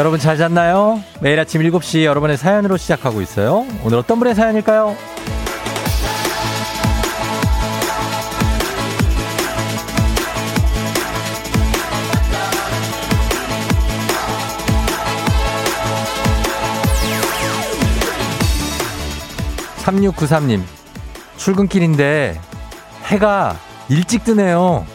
여러분 잘 잤나요? 매일 아침 7시 여러분의 사연으로 시작하고 있어요. 오늘 어떤 분의 사연일까요? 3693님, 출근길인데 해가 일찍 뜨네요.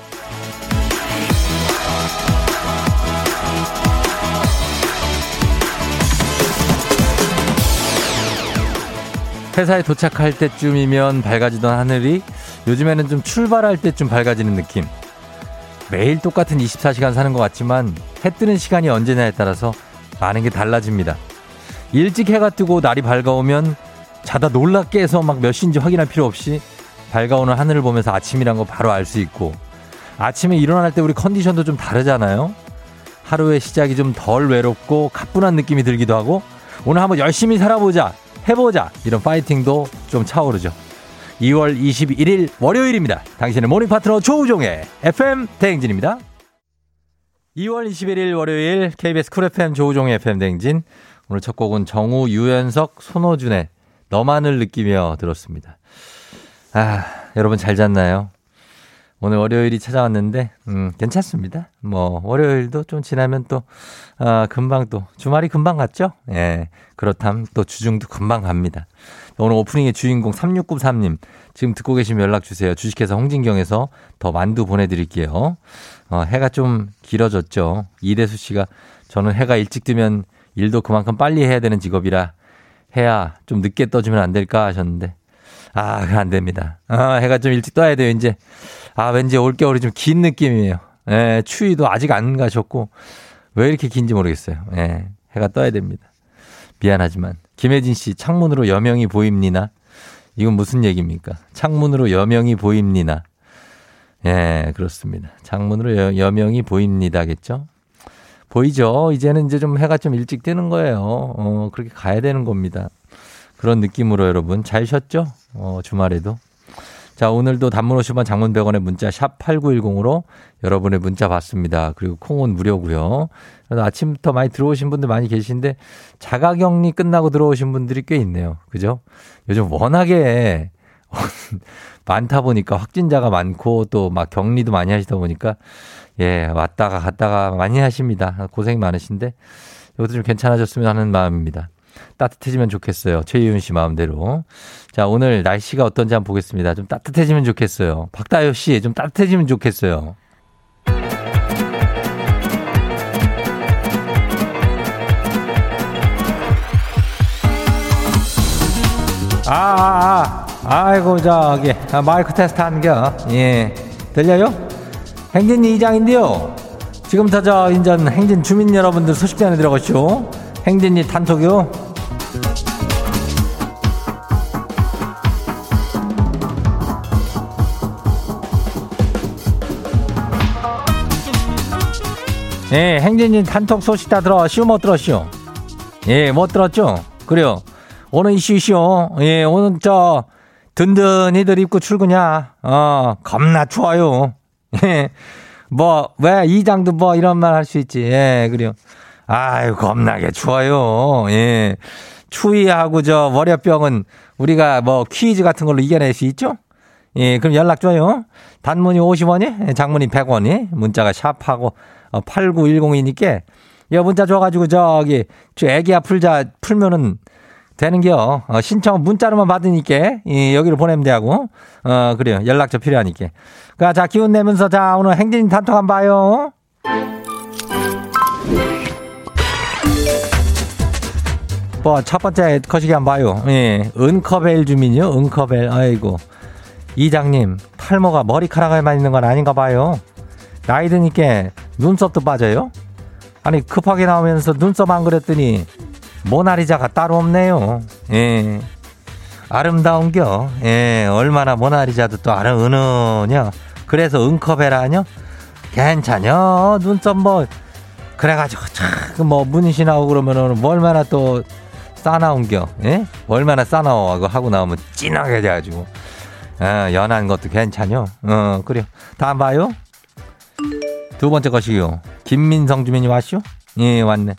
회사에 도착할 때쯤이면 밝아지던 하늘이 요즘에는 좀 출발할 때쯤 밝아지는 느낌. 매일 똑같은 24시간 사는 것 같지만 해 뜨는 시간이 언제냐에 따라서 많은 게 달라집니다. 일찍 해가 뜨고 날이 밝아오면 자다 놀라 깨서 막 몇 시인지 확인할 필요 없이 밝아오는 하늘을 보면서 아침이란 거 바로 알 수 있고 아침에 일어날 때 우리 컨디션도 좀 다르잖아요. 하루의 시작이 좀 덜 외롭고 가뿐한 느낌이 들기도 하고 오늘 한번 열심히 살아보자 해보자 이런 파이팅도 좀 차오르죠. 2월 21일 월요일입니다. 당신의 morning 파트너 조우종의 FM 대행진입니다. 2월 21일 월요일 KBS 쿨 FM 조우종의 FM 대행진 오늘 첫 곡은 정우, 유연석, 손호준의 너만을 느끼며 들었습니다. 아, 여러분 잘 잤나요? 오늘 월요일이 찾아왔는데, 음, 괜찮습니다. 뭐, 월요일도 좀 지나면 또, 아, 금방 또, 주말이 금방 갔죠? 예. 그렇담 또 주중도 금방 갑니다. 오늘 오프닝의 주인공 3693님, 지금 듣고 계시면 연락 주세요. 주식회사 홍진경에서 더 만두 보내 드릴게요. 어, 해가 좀 길어졌죠. 이대수 씨가 저는 해가 일찍 뜨면 일도 그만큼 빨리 해야 되는 직업이라 해야 좀 늦게 떠주면 안 될까 하셨는데, 아, 안 됩니다. 아, 해가 좀 일찍 떠야 돼요, 이제. 아, 왠지 올겨울이 좀 긴 느낌이에요. 예, 추위도 아직 안 가셨고, 왜 이렇게 긴지 모르겠어요. 예, 해가 떠야 됩니다. 미안하지만. 김혜진 씨, 창문으로 여명이 보입니다. 이건 무슨 얘기입니까? 창문으로 여명이 보입니다. 예, 그렇습니다. 창문으로 여, 여명이 보입니다겠죠? 보이죠? 이제는 이제 좀 해가 좀 일찍 뜨는 거예요. 어, 그렇게 가야 되는 겁니다. 그런 느낌으로 여러분 잘 쉬었죠? 어, 주말에도. 자, 오늘도 단문 50원 장문 100원의 문자 샵 8910으로 여러분의 문자 받습니다. 그리고 콩은 무료고요. 아침부터 많이 들어오신 분들 많이 계신데 자가 격리 끝나고 들어오신 분들이 꽤 있네요. 그죠? 요즘 워낙에 많다 보니까 확진자가 많고 또 막 격리도 많이 하시다 보니까 예, 왔다가 갔다가 많이 하십니다. 고생 많으신데 이것도 좀 괜찮아졌으면 하는 마음입니다. 따뜻해지면 좋겠어요. 최희윤 씨 마음대로. 자, 오늘 날씨가 어떤지 한번 보겠습니다. 좀 따뜻해지면 좋겠어요. 박다효 씨, 좀 따뜻해지면 좋겠어요. 아, 아, 아, 아이고, 저기, 아, 마이크 테스트 하는 겨. 예. 들려요? 행진이 이장인데요. 지금부터 저 인전 행진 주민 여러분들 소식 전해 들어가시오. 행진이 단톡요. 예, 행진이 단톡 소식 다 들어 시오, 못 들었시오? 예, 못 들었죠? 그래요. 오늘 이슈 이슈. 예, 오늘 저 든든히들 입고 출근이야. 어, 겁나 추워요. 예. 뭐, 왜, 이장도 뭐, 이런 말 할 수 있지. 예, 그래요. 아유, 겁나게 추워요. 예. 추위하고 저 월요병은 우리가 뭐 퀴즈 같은 걸로 이겨낼 수 있죠? 예, 그럼 연락 줘요. 단문이 50원이, 장문이 100원이, 문자가 샵하고 8910이니까, 여 문자 줘가지고 저기, 저 애기야 풀자, 풀면은 되는겨. 어, 신청 문자로만 받으니까, 예, 여기로 보내면 되고, 어, 그래요. 연락처 필요하니까. 그, 자, 기운 내면서, 자, 오늘 행진 단톡 한번 봐요. 뭐, 첫 번째 거시기 한번 봐요. 예. 은커벨 주민이요? 은커벨. 아이고. 이장님, 탈모가 머리카락에만 있는 건 아닌가 봐요. 나이 드니까 눈썹도 빠져요? 아니, 급하게 나오면서 눈썹 안 그랬더니, 모나리자가 따로 없네요. 예. 아름다운겨. 예, 얼마나 모나리자도 또 아름, 은은혀. 그래서 은커벨아뇨? 괜찮여. 눈썹 뭐, 그래가지고, 참, 뭐, 문신하고 그러면은, 뭐 얼마나 또, 싸나운겨. 예? 얼마나 싸나워. 하고 나오면 진하게 돼가지고. 아, 연한 것도 괜찮요. 어, 그래요. 다음 봐요. 두 번째 것이요. 김민성 주민이 왔쇼? 예, 왔네.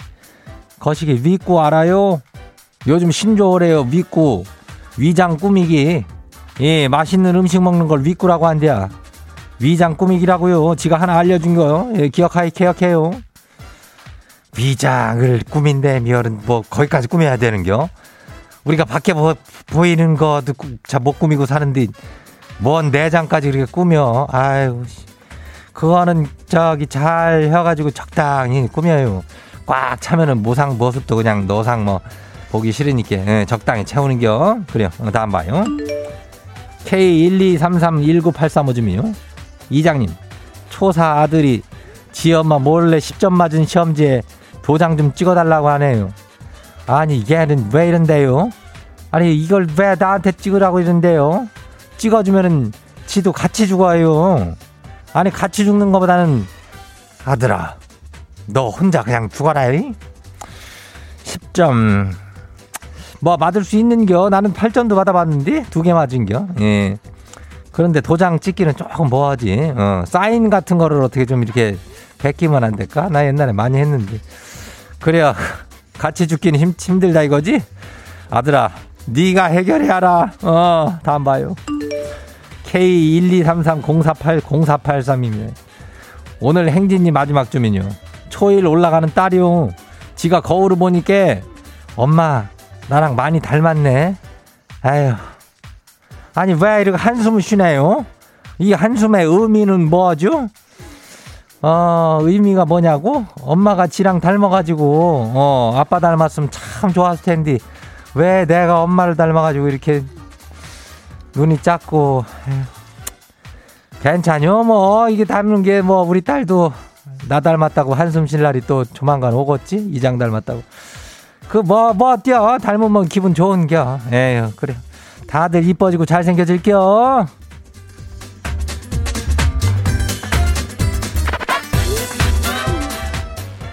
거시기 위꾸 알아요? 요즘 신조어래요, 위꾸. 위장 꾸미기. 예, 맛있는 음식 먹는 걸 위꾸라고 한대야. 위장 꾸미기라고요. 지가 하나 알려준 거. 예, 기억하이, 기억해요. 위장을 꾸민대, 미열은 뭐, 거기까지 꾸며야 되는겨? 우리가 밖에 뭐, 보이는 거도 잘 못 꾸미고 사는데, 뭔 내장까지 그렇게 꾸며. 아유, 그거는 저기 잘 해가지고 적당히 꾸며요. 꽉 차면은 모상 모습도 그냥 노상 뭐 보기 싫으니까 예, 적당히 채우는겨. 그래요. 어, 다음 봐요. K123319835쯤이요. 이장님, 초사 아들이 지 엄마 몰래 10점 맞은 시험지에 도장 좀 찍어달라고 하네요. 아니, 얘는 왜 이런데요? 아니, 이걸 왜 나한테 찍으라고 이런데요? 찍어주면은 지도 같이 죽어요. 아니, 같이 죽는 것보다는 아들아, 너 혼자 그냥 죽어라. 이? 10점. 뭐, 받을 수 있는겨. 나는 8점도 받아봤는데, 두 개 맞은겨. 예. 그런데 도장 찍기는 조금 뭐하지. 어, 사인 같은 거를 어떻게 좀 이렇게 베끼면 안 될까? 나 옛날에 많이 했는데. 그래야 같이 죽기는 힘, 힘들다 이거지? 아들아, 네가 해결해야라. 어, 다음 봐요. K12330480483이면 오늘 행진이 마지막 주민요. 초일 올라가는 딸이요. 지가 거울을 보니까 엄마 나랑 많이 닮았네. 아휴. 아니 왜 이렇게 한숨을 쉬나요? 이 한숨의 의미는 뭐죠? 어, 의미가 뭐냐고? 엄마가 지랑 닮아가지고, 어, 아빠 닮았으면 참 좋았을 텐데, 왜 내가 엄마를 닮아가지고 이렇게 눈이 작고, 에휴. 괜찮요, 뭐. 이게 닮는 게 뭐, 우리 딸도 나 닮았다고 한숨 쉴 날이 또 조만간 오겠지? 이장 닮았다고. 그, 뭐, 뭐, 뛰어. 닮으면 기분 좋은겨. 에휴, 그래. 다들 이뻐지고 잘생겨질겨.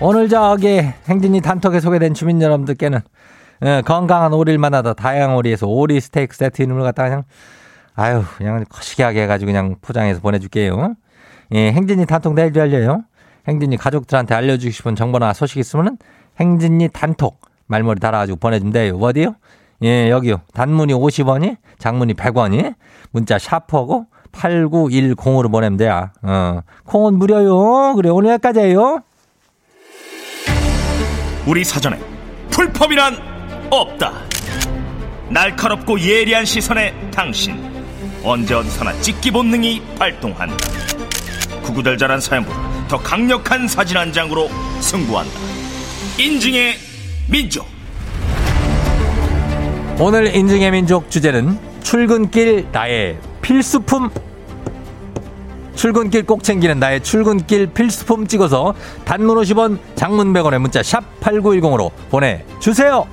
오늘 저기 행진이 단톡에 소개된 주민 여러분들께는 예, 건강한 오리를 만나다 다양한 오리에서 오리 스테이크 세트 이름을 갖다가 그냥 아유 그냥 거시기하게 해가지고 그냥 포장해서 보내줄게요. 예, 행진이 단톡 내일도 알려요. 행진이 가족들한테 알려주고 싶은 정보나 소식 있으면은 행진이 단톡 말머리 달아가지고 보내주면 돼요. 어디요? 예, 여기요. 단문이 50원이, 장문이 100원이, 문자 샤퍼고 8910으로 보내면 돼요. 어, 콩은 무료요. 그래, 오늘 여기까지예요. 우리 사전에 풀펌이란 없다. 날카롭고 예리한 시선에 당신 언제 어디서나 찍기 본능이 발동한다. 구구절절한 사연보다 더 강력한 사진 한 장으로 승부한다. 인증의 민족. 오늘 인증의 민족 주제는 출근길 나의 필수품 출근길 꼭 챙기는 나의 출근길 필수품 찍어서 단문 50원 장문 100원의 문자 샵 8910으로 보내주세요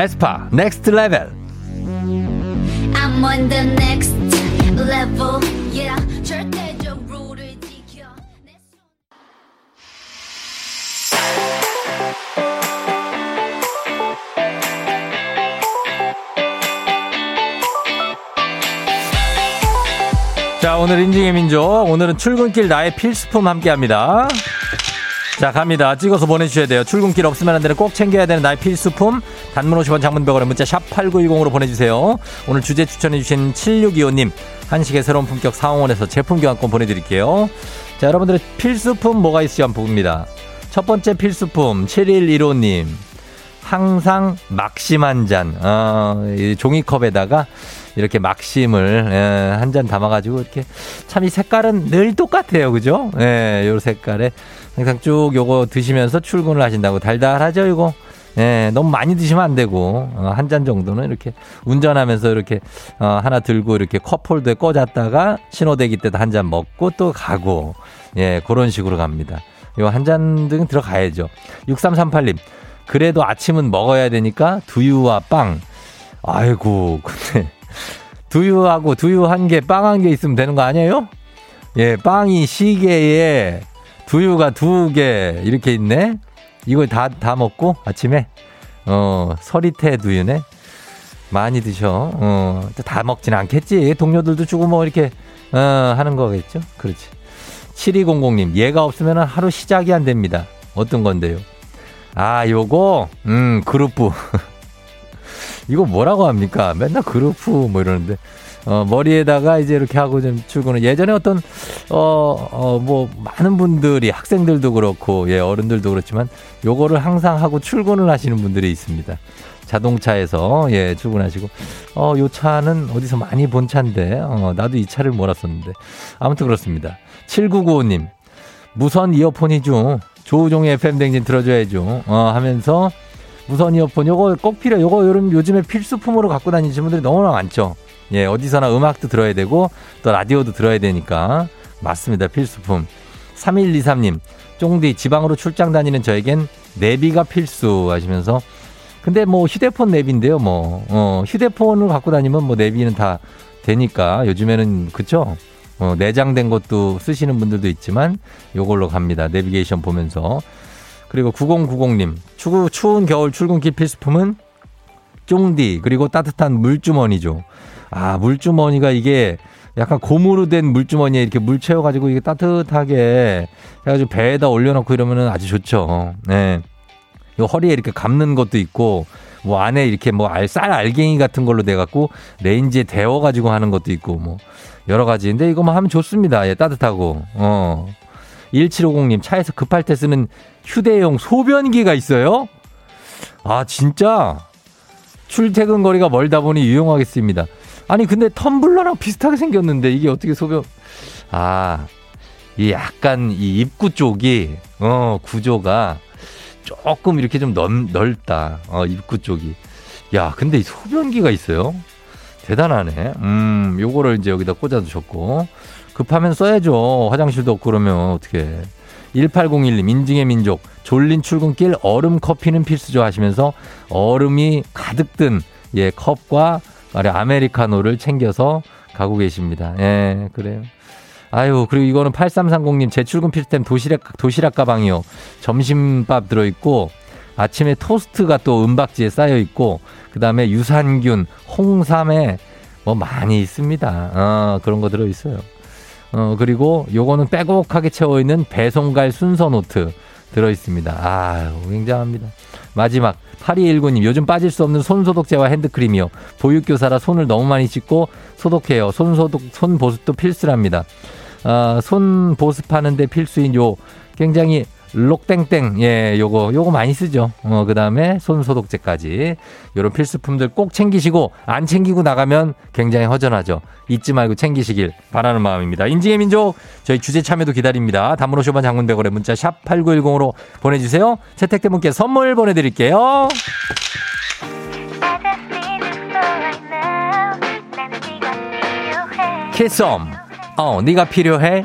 에스파 넥스트 레벨 자, 오늘 인증의 민족. 오늘은 출근길 나의 필수품 함께 합니다. 자, 갑니다. 찍어서 보내주셔야 돼요. 출근길 없으면 안 되는 꼭 챙겨야 되는 나의 필수품. 단문 50원 장문 100원에 문자 샵 8910으로 보내주세요. 오늘 주제 추천해주신 7625님. 한식의 새로운 품격 상황원에서 제품 교환권 보내드릴게요. 자, 여러분들의 필수품 뭐가 있을지 한번 봅니다. 첫 번째 필수품 7115님. 항상 막심 한 잔, 어, 이 종이컵에다가 이렇게 막심을 예, 한잔 담아가지고 이렇게 참 이 색깔은 늘 똑같아요, 그죠? 예, 요 색깔에 항상 쭉 요거 드시면서 출근을 하신다고 달달하죠, 이거. 예, 너무 많이 드시면 안 되고 어, 한잔 정도는 이렇게 운전하면서 이렇게 어, 하나 들고 이렇게 컵홀더에 꽂았다가 신호대기 때도 한 잔 먹고 또 가고 예, 그런 식으로 갑니다. 요 한 잔 등 들어가야죠. 6338님. 그래도 아침은 먹어야 되니까 두유와 빵. 아이고, 근데 두유하고 두유 한 개, 빵 한 개 있으면 되는 거 아니에요? 예, 빵이 시계에 두유가 두 개 이렇게 있네. 이걸 다, 다 먹고 아침에 어, 서리태 두유네. 많이 드셔. 어, 또다 먹진 않겠지. 동료들도 주고 뭐 이렇게, 어, 하는 거겠죠? 그렇지. 7200님, 얘가 없으면 하루 시작이 안 됩니다. 어떤 건데요? 아, 요거, 음, 그룹부. 이거 뭐라고 합니까? 맨날 그룹프 뭐 이러는데. 어, 머리에다가 이제 이렇게 하고 좀 출근을 예전에 어떤 어, 어, 뭐 많은 분들이 학생들도 그렇고 예, 어른들도 그렇지만 요거를 항상 하고 출근을 하시는 분들이 있습니다. 자동차에서 예, 출근하시고 어, 요 차는 어디서 많이 본 차인데 어, 나도 이 차를 몰았었는데 아무튼 그렇습니다. 7995님. 무선 이어폰이죠. 조우종의 FM 댕진 들어줘야죠. 어, 하면서 무선 이어폰 요거 꼭 필요. 요거 요즘 요즘에 필수품으로 갖고 다니시는 분들이 너무나 많죠. 예, 어디서나 음악도 들어야 되고 또 라디오도 들어야 되니까 맞습니다. 필수품. 3123님, 쫑디 지방으로 출장 다니는 저에겐 내비가 필수 하시면서 근데 뭐 휴대폰 내비인데요. 뭐 어, 휴대폰을 갖고 다니면 뭐 내비는 다 되니까 요즘에는 그쵸? 어, 내장된 것도 쓰시는 분들도 있지만 요걸로 갑니다. 내비게이션 보면서. 그리고 9090님, 추구, 추운 겨울 출근길 필수품은 쫑디, 그리고 따뜻한 물주머니죠. 아, 물주머니가 이게 약간 고무로 된 물주머니에 이렇게 물 채워가지고 이게 따뜻하게 해가지고 배에다 올려놓고 이러면은 아주 좋죠. 네. 요 허리에 이렇게 감는 것도 있고 뭐 안에 이렇게 뭐 알, 쌀 알갱이 같은 걸로 돼갖고 레인지에 데워가지고 하는 것도 있고 뭐 여러 가지인데 이거 뭐 하면 좋습니다. 예, 따뜻하고. 어. 1750님 차에서 급할 때 쓰는 휴대용 소변기가 있어요? 아, 진짜? 출퇴근 거리가 멀다 보니 유용하겠습니다. 아니, 근데 텀블러랑 비슷하게 생겼는데 이게 어떻게 소변, 아, 이 약간 이 입구 쪽이, 어, 구조가 조금 이렇게 좀 넓, 넓다. 어, 입구 쪽이. 야, 근데 이 소변기가 있어요? 대단하네. 음, 요거를 이제 여기다 꽂아두셨고. 급하면 써야죠. 화장실도 없고 그러면 어떻게. 1801님, 인증의 민족. 졸린 출근길 얼음 커피는 필수죠 하시면서 얼음이 가득 든, 예, 컵과 아메리카노를 챙겨서 가고 계십니다. 예, 그래요. 아유, 그리고 이거는 8330님, 제 출근 필수템 도시락, 도시락 가방이요. 점심밥 들어 있고, 아침에 토스트가 또 은박지에 싸여 있고, 그 다음에 유산균, 홍삼에 뭐 많이 있습니다. 어, 그런 거 들어 있어요. 어, 그리고 요거는 빼곡하게 채워있는 배송갈 순서 노트 들어있습니다. 아유, 굉장합니다. 마지막, 8219님, 요즘 빠질 수 없는 손소독제와 핸드크림이요. 보육교사라 손을 너무 많이 씻고 소독해요. 손소독, 손 보습도 필수랍니다. 아, 손 보습하는데 필수인 요 굉장히 록땡땡, 예, 요거, 요거 많이 쓰죠. 어, 그 다음에 손 소독제까지. 요런 필수품들 꼭 챙기시고, 안 챙기고 나가면 굉장히 허전하죠. 잊지 말고 챙기시길 바라는 마음입니다. 인증의 민족, 저희 주제 참여도 기다립니다. 담으로 쇼반 장문백월의 문자 샵 8910으로 보내주세요. 채택된 분께 선물 보내드릴게요. 키썸, 어, 네가 필요해?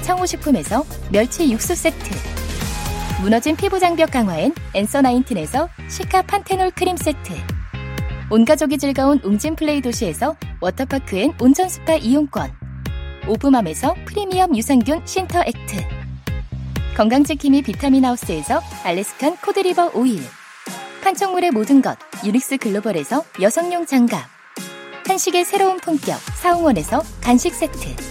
청호식품에서 멸치 육수 세트. 무너진 피부 장벽 강화엔 엔서 나인틴에서 시카 판테놀 크림 세트. 온가족이 즐거운 웅진 플레이 도시에서 워터파크 and 온천 스파 이용권. 오브맘에서 프리미엄 유산균 신터 액트. 건강지킴이 비타민 하우스에서 Alaskan cod liver oil. 판촉물의 모든 것 유닉스 글로벌에서 여성용 장갑. 한식의 새로운 품격 사홍원에서 간식 세트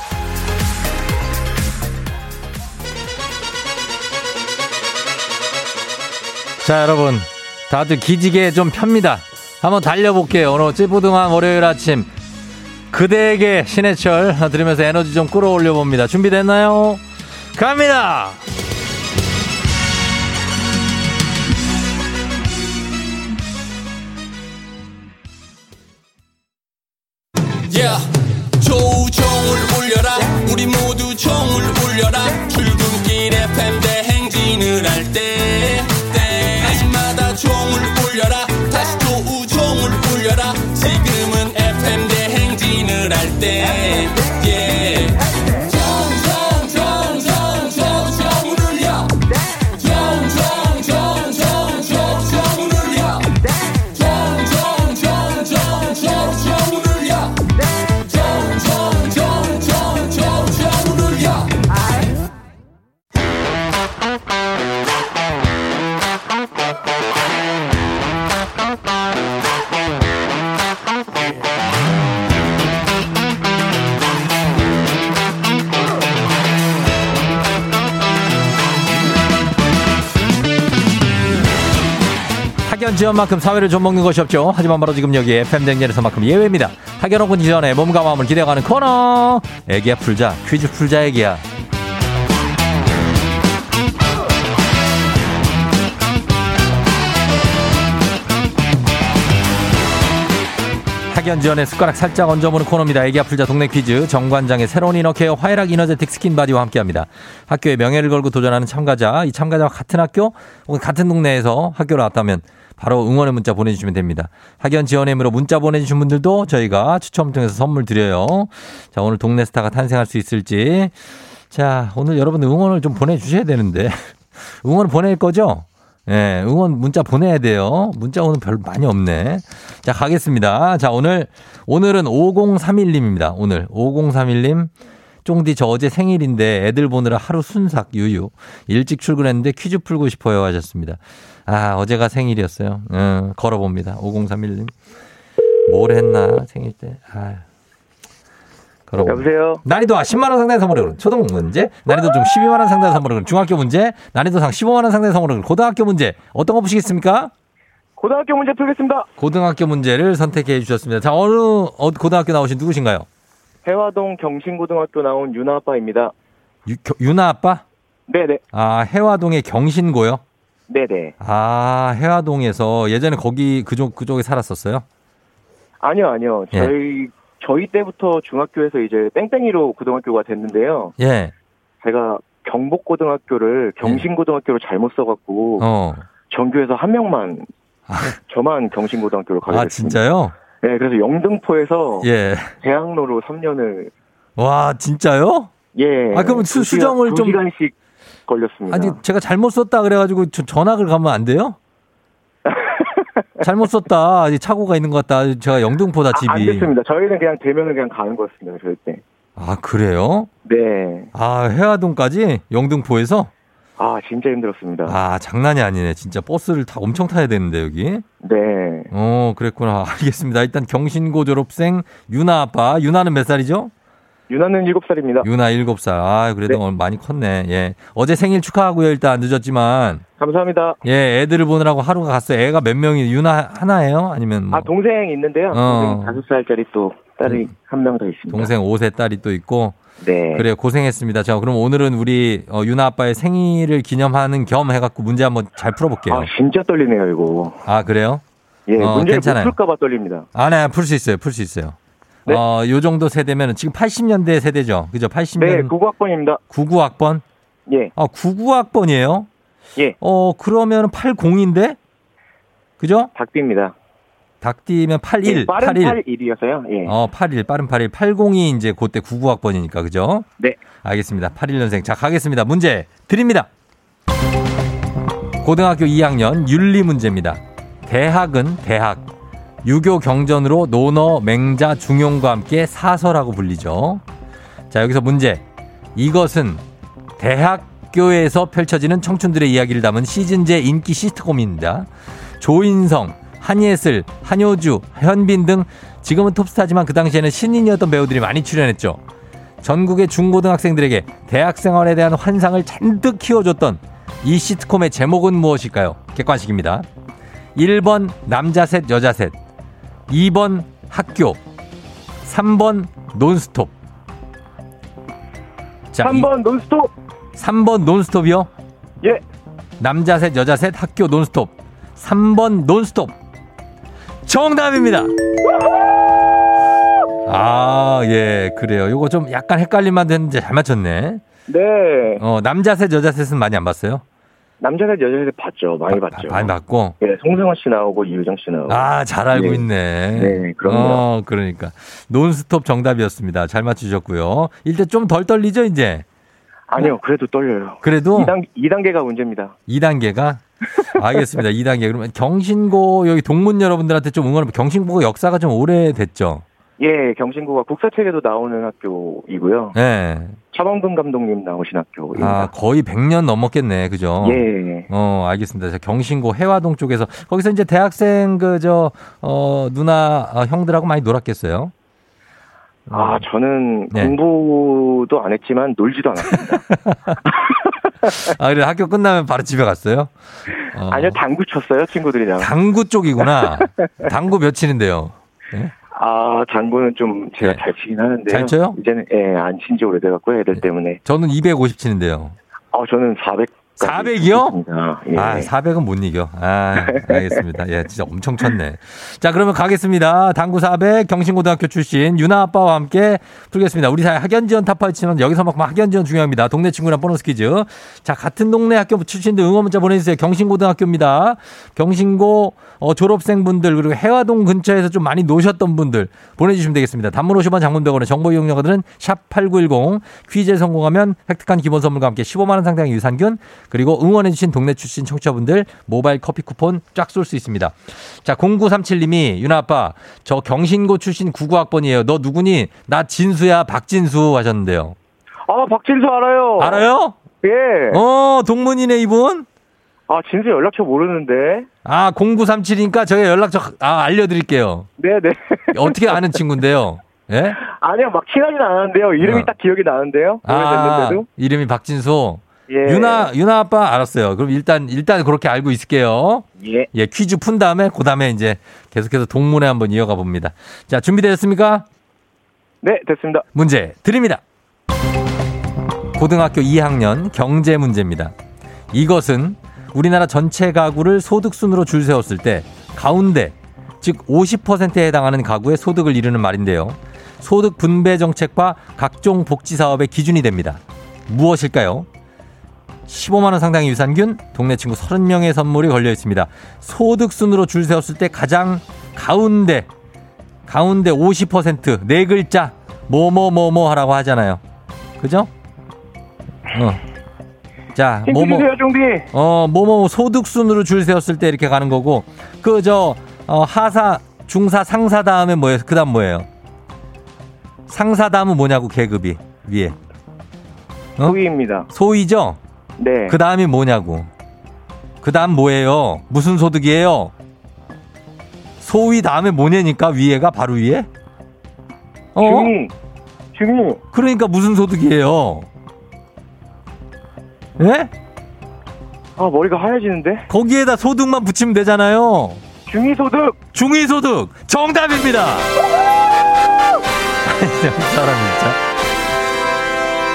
자, 여러분. 다들 기지개 좀 펴니다. 한번 달려볼게요. 오늘 찌뿌둥한 월요일 아침. 그대에게 신해철 들으면서 에너지 좀 끌어올려 봅니다. 준비됐나요? 갑니다! Yeah. 조우종을 울려라 우리 모두 종을 울려라 지연만큼 사회를 좀 먹는 것이 없죠. 하지만 바로 지금 여기 FM 대행진에서만큼 예외입니다. 학연 오픈 이전에 몸과 마음을 기대어가는 코너. 애기야 풀자. 퀴즈 풀자 애기야. 학연 지연의 숟가락 살짝 얹어보는 코너입니다. 애기야 풀자 동네 퀴즈 정관장의 새로운 inner care 화애락 이너제틱 스킨바디와 함께합니다. 학교의 명예를 걸고 도전하는 참가자, 이 참가자와 같은 학교 혹은 같은 동네에서 학교를 나왔다면 바로 응원의 문자 보내주시면 됩니다. 학연 지원의 힘으로 문자 보내주신 분들도 저희가 추첨 통해서 선물 드려요. 자 오늘 동네 스타가 탄생할 수 있을지 자 오늘 여러분 응원을 좀 보내주셔야 되는데 응원을 보낼 거죠? 예, 응원 문자 보내야 돼요. 문자 오늘 별 많이 없네. 자, 가겠습니다. 자, 오늘, 오늘은 5031님입니다. 오늘 5031님. 쫑디 저 어제 생일인데 애들 보느라 하루 순삭 유유. 일찍 출근했는데 퀴즈 풀고 싶어요 하셨습니다. 아, 어제가 생일이었어요. 음, 걸어봅니다. 5031님. 뭘 했나 생일 때. 아. 걸어봅니다. 여보세요. 난이도 10만 원 상당의 선물을 그런 초등 문제, 난이도 좀 12만 원 상당의 선물을 그런 중학교 문제, 난이도 상 15만 원 상당의 선물을 그런 고등학교 문제 어떤 거 보시겠습니까? 고등학교 문제 풀겠습니다. 고등학교 문제를 선택해 주셨습니다. 자 어느 어, 고등학교 나오신 누구신가요? 해화동 경신고등학교 나온 유나 아빠입니다. 유, 유나 아빠? 네네. 아 해화동의 경신고요. 네네. 아 해화동에서 예전에 거기 그쪽 그쪽에 살았었어요. 아니요, 아니요. 예. 저희, 저희 때부터 중학교에서 이제 땡땡이로 고등학교가 됐는데요. 예. 제가 경복고등학교를 경신고등학교로 잘못 써갖고, 어. 전교에서 한 명만, 아. 저만 경신고등학교로 가게 아 됐습니다. 진짜요? 네, 그래서 영등포에서 예. 대학로로 3년을, 와 진짜요? 예. 아, 그러면 수- 수정을 두 좀- 시간씩 걸렸습니다. 아니 제가 잘못 썼다 그래가지고 저 전학을 가면 안 돼요? 잘못 썼다. 이 착오가 있는 것 같다. 제가 영등포다 집이. 아, 안 됐습니다. 저희는 그냥 되면은 그냥 가는 거였습니다. 저희 때. 아 그래요? 네. 아 해화동까지 영등포에서 아, 진짜 힘들었습니다. 아 장난이 아니네. 진짜 버스를 다 엄청 타야 되는데 여기. 네. 어 그랬구나. 알겠습니다. 일단 경신고 졸업생 유나 아빠. 유나는 몇 살이죠? 유나는 7살입니다. 유나 일곱 살. 아 그래도 네. 오늘 많이 컸네. 예. 어제 생일 축하하고요. 일단 늦었지만 감사합니다. 예 애들을 보느라고 하루가 갔어요. 애가 몇 명이 유나 하나예요? 아니면 뭐 아, 동생 있는데요. 어. 동생 5살짜리 또 딸이 한명 더 있습니다. 동생 5세 딸이 또 있고 네. 그래요 고생했습니다. 자 그럼 오늘은 우리 어, 유나 아빠의 생일을 기념하는 겸 해갖고 문제 한번 잘 풀어볼게요. 아, 진짜 떨리네요, 이거. 아 그래요? 예, 어. 못 풀까봐 떨립니다. 아, 네, 풀 수 있어요. 풀 수 있어요. 네. 어, 요 정도 세대면은 지금 80년대 세대죠. 그죠? 80년 네, 99학번입니다. 99학번. 예, 아, 99학번이에요? 예, 어, 그러면 80인데? 그죠? 닭띠입니다. 닭띠면 81, 예, 빠른 81. 81이어서요. 예. 어, 81, 빠른 81. 80이 이제 그때 99학번이니까, 그죠? 네. 알겠습니다. 81년생. 자, 가겠습니다. 문제 드립니다. 고등학교 2학년 윤리 문제입니다. 대학은 대학. 유교 경전으로 논어, 맹자, 중용과 함께 사서라고 불리죠. 자, 여기서 문제. 이것은 대학교에서 펼쳐지는 청춘들의 이야기를 담은 시즌제 인기 시트콤입니다. 조인성, 한예슬, 한효주, 현빈 등 지금은 톱스타지만 그 당시에는 신인이었던 배우들이 많이 출연했죠. 전국의 중고등학생들에게 대학 생활에 대한 환상을 잔뜩 키워줬던 이 시트콤의 제목은 무엇일까요? 객관식입니다. 1번 남자 셋 여자 셋 2번 학교 3번 논스톱 자, 3번 논스톱. 3번 논스톱이요? 예. 남자 셋 여자 셋 학교 논스톱 3번 논스톱 정답입니다. 아, 예, 그래요. 요거 좀 약간 헷갈릴 만도 했는데 잘 맞췄네. 네. 어, 남자 셋 여자 셋은 많이 안 봤어요? 남자들 여자들 봤죠. 많이 봤죠. 많이 봤고. 예, 송승헌 씨 나오고 이유정 씨 나오고. 아, 잘 알고 네. 있네. 네, 그럼요. 어, 그러니까. 논스톱 정답이었습니다. 잘 맞추셨고요. 일단 좀 덜 떨리죠, 이제? 아니요, 그래도 떨려요. 그래도 2단, 2단계가 문제입니다. 2단계가? 알겠습니다. 2단계. 그러면 경신고, 여기 동문 여러분들한테 좀 응원을, 경신고가 역사가 좀 오래됐죠? 예, 경신고가 국사책에도 나오는 학교이고요. 예. 차범근 감독님 나오신 아, 학교입니다. 거의 100년 넘었겠네. 그죠? 예. 어, 알겠습니다. 저 경신고 해화동 쪽에서 거기서 이제 대학생 그저 어, 누나 어, 형들하고 많이 놀았겠어요. 아, 저는 네. 공부도 안 했지만 놀지도 않았습니다. 아, 그래 학교 끝나면 바로 집에 갔어요? 어, 아니요, 당구 쳤어요, 친구들이랑. 당구 쪽이구나. 당구 몇 치는데요? 예? 아, 당구는 좀 제가 네. 잘 치긴 하는데요. 잘 쳐요? 이제는, 예, 안 친지 오래돼 갖고 애들 때문에. 저는 250 치는데요. 아, 저는 400. 400 이요? 예. 아, 400은 못 이겨. 아, 알겠습니다. 예, 진짜 엄청 쳤네. 자, 그러면 가겠습니다. 당구 400 경신고등학교 출신 유나 아빠와 함께 풀겠습니다. 우리 사회 학연 지원 타파에 치면 여기서 막 학연 지원 중요합니다. 동네 친구랑 보너스 퀴즈. 자, 같은 동네 학교 출신들 응원 문자 보내주세요. 경신고등학교입니다. 경신고 어, 졸업생분들 그리고 해화동 근처에서 좀 많이 노셨던 분들 보내주시면 되겠습니다. 단문 50원 장문 100원의 정보 이용료들은 샵8910 퀴즈에 성공하면 획득한 기본 선물과 함께 15만 원 상당의 유산균 그리고 응원해주신 동네 출신 청취자분들 모바일 커피 쿠폰 쫙 쏠 수 있습니다. 자, 0937님이 유나 아빠 저 경신고 출신 99학번이에요. 너 누구니? 나 진수야 박진수 하셨는데요. 아, 박진수 알아요. 알아요? 예. 어, 동문이네 이분? 아, 진수 연락처 모르는데. 아, 0937이니까 저희 연락처 아, 알려드릴게요. 네네. 어떻게 아는 친구인데요? 예? 아니요, 막 친하진 않았는데요. 이름이 어. 딱 기억이 나는데요. 아, 오래됐는데도. 이름이 박진수. 예. 유나, 유나 아빠 알았어요. 그럼 일단, 일단 그렇게 알고 있을게요. 예. 예, 퀴즈 푼 다음에, 그 다음에 이제 계속해서 동문회 한번 이어가 봅니다. 자, 준비되셨습니까? 네, 됐습니다. 문제 드립니다. 고등학교 2학년 경제 문제입니다. 이것은 우리나라 전체 가구를 소득 순으로 줄 세웠을 때 가운데 즉 50%에 해당하는 가구의 소득을 이루는 말인데요. 소득 분배 정책과 각종 복지 사업의 기준이 됩니다. 무엇일까요? 15만 원 상당의 유산균, 동네 친구 30명의 선물이 걸려 있습니다. 소득 순으로 줄 세웠을 때 가장 가운데 가운데 50%네 글자 뭐뭐뭐뭐 하라고 하잖아요. 그죠? 어. 자, 뭐뭐. 어, 뭐뭐 소득 순으로 줄 세웠을 때 이렇게 가는 거고 그 저 어, 하사, 중사, 상사 다음에 뭐예요? 그 다음 뭐예요? 상사 다음은 뭐냐고 계급이 위에. 어? 소희입니다. 소위죠? 네. 그 다음이 뭐냐고. 그 다음 뭐예요? 무슨 소득이에요? 소위 다음에 뭐냐니까 위에가 바로 위에? 어? 중이. 중이. 그러니까 무슨 소득이에요? 예? 아, 머리가 하얘지는데? 거기에다 소득만 붙이면 되잖아요. 중위 소득. 중위 소득 정답입니다. 사람 진짜.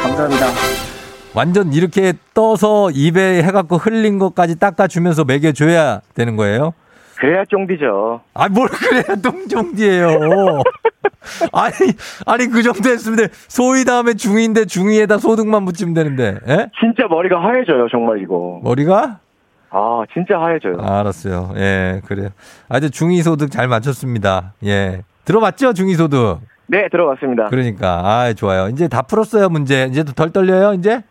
감사합니다. 완전 이렇게 떠서 입에 해갖고 흘린 것까지 닦아주면서 먹여줘야 되는 거예요? 그래야 쫑디죠. 아, 뭘 그래야 똥종디예요. 아니, 아니, 그 정도 했으면 돼. 소위 다음에 중위인데 중위에다 소득만 붙이면 되는데, 예? 진짜 머리가 하얘져요, 정말 이거. 머리가? 아, 진짜 하얘져요. 아, 알았어요. 예, 그래요. 아주 중위소득 잘 맞췄습니다. 예. 들어봤죠? 중위소득. 네, 들어갔습니다. 그러니까, 아, 좋아요. 이제 다 풀었어요, 문제. 이제 덜 떨려요, 이제?